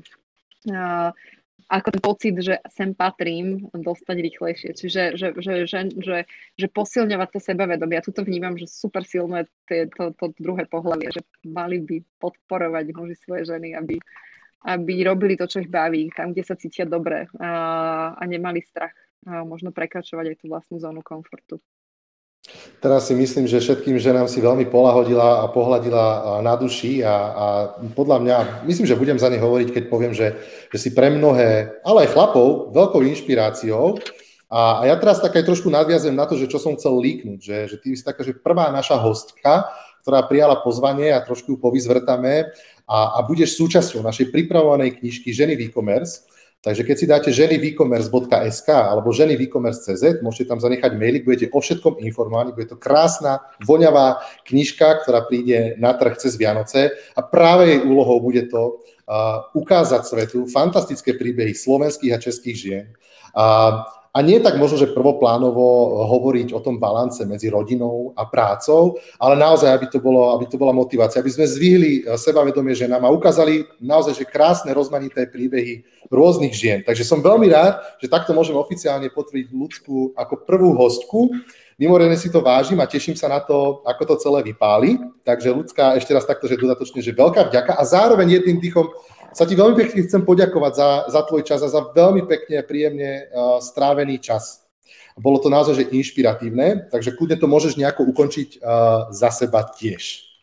uh, ako ten pocit, že sem patrím, dostať rýchlejšie. Čiže že, že, že, že, že posilňovať to sebavedomie. Ja tuto vnímam, že super silné to, to, to druhé pohľavie, že mali by podporovať muži svoje ženy, aby, aby robili to, čo ich baví, tam, kde sa cítia dobre a, a nemali strach a možno prekračovať aj tú vlastnú zónu komfortu. Teraz si myslím, že všetkým ženám si veľmi polahodila a pohľadila na duši a, a podľa mňa, myslím, že budem za ne hovoriť, keď poviem, že, že si pre mnohé, ale aj chlapov, veľkou inšpiráciou. A, a ja teraz tak aj trošku nadviazujem na to, že čo som chcel líknuť, že, že ty si taká, že prvá naša hostka, ktorá prijala pozvanie a trošku ju povyzvrtame a, a budeš súčasťou našej pripravovanej knižky Ženy v e-commerce. Takže keď si dáte ženy e-commerce.sk alebo ženy e-commerce.cz, môžete tam zanechať maily, budete o všetkom informovaní, bude to krásna, voňavá knižka, ktorá príde na trh cez Vianoce a práve jej úlohou bude to uh, ukázať svetu fantastické príbehy slovenských a českých žien. Uh, a nie tak možno, že prvoplánovo hovoriť o tom balance medzi rodinou a prácou, ale naozaj, aby to, bolo, aby to bola motivácia, aby sme zvýhli eh, sebavedomie ženám a ukázali naozaj, že krásne, rozmanité príbehy rôznych žien. Takže som veľmi rád, že takto môžem oficiálne potvrdiť ľudskú ako prvú hostku. Mimoriadne si to vážim a teším sa na to, ako to celé vypáli. Takže ľudská, ešte raz takto, že dodatočne, že veľká vďaka a zároveň jedným dýchom sa ti veľmi pekne chcem poďakovať za, za tvoj čas a za veľmi pekne a príjemne uh, strávený čas. Bolo to naozaj že inšpiratívne, takže kľudne to môžeš nejako ukončiť uh, za seba tiež.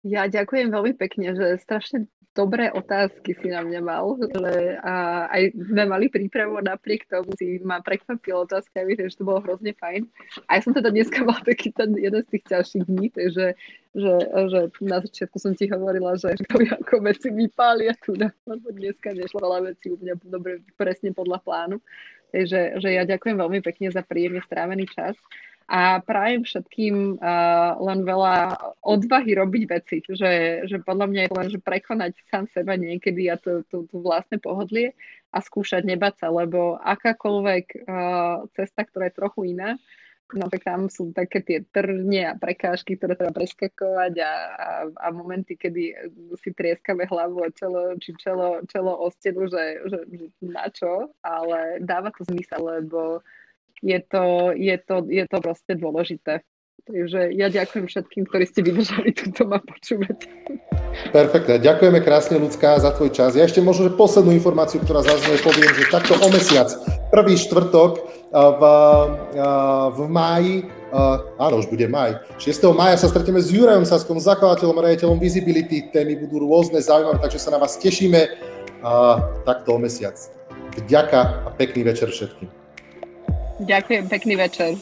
Ja ďakujem veľmi pekne, že strašne dobré otázky si na mňa mal, že a aj sme mali prípravu napriek tomu si ma prekvapila otázka, že to bolo hrozne fajn. A ja som teda dneska mal taký ten jeden z tých ťažších dní, takže že, že na začiatku som ti hovorila, že to ako veci vypália tu, lebo dneska nešlo veľa vecí u mňa dobre, presne podľa plánu. Takže že ja ďakujem veľmi pekne za príjemne strávený čas a prajem všetkým uh, len veľa odvahy robiť veci, že, že podľa mňa je len, že prekonať sám seba niekedy a to, to, to vlastné pohodlie a skúšať nebať sa, lebo akákoľvek uh, cesta, ktorá je trochu iná, no tak tam sú také tie trne a prekážky, ktoré treba preskakovať a, a, a momenty, kedy si trieskame hlavu a čelo, či čelo, čelo o stenu, že, že, že na čo, ale dáva to zmysel, lebo je to, je to, je to proste dôležité. Takže ja ďakujem všetkým, ktorí ste vydržali túto ma počúvať. Perfektne. Ďakujeme krásne, ľudská, za tvoj čas. Ja ešte možno, že poslednú informáciu, ktorá zaznie, poviem, že takto o mesiac, prvý štvrtok v, v máji, áno, už bude maj, 6. maja sa stretneme s Jurajom Saskom, zakladateľom a riaditeľom Visibility. Témy budú rôzne, zaujímavé, takže sa na vás tešíme. Takto o mesiac. Vďaka a pekný večer všetkým. Ďakujem, pekný večer.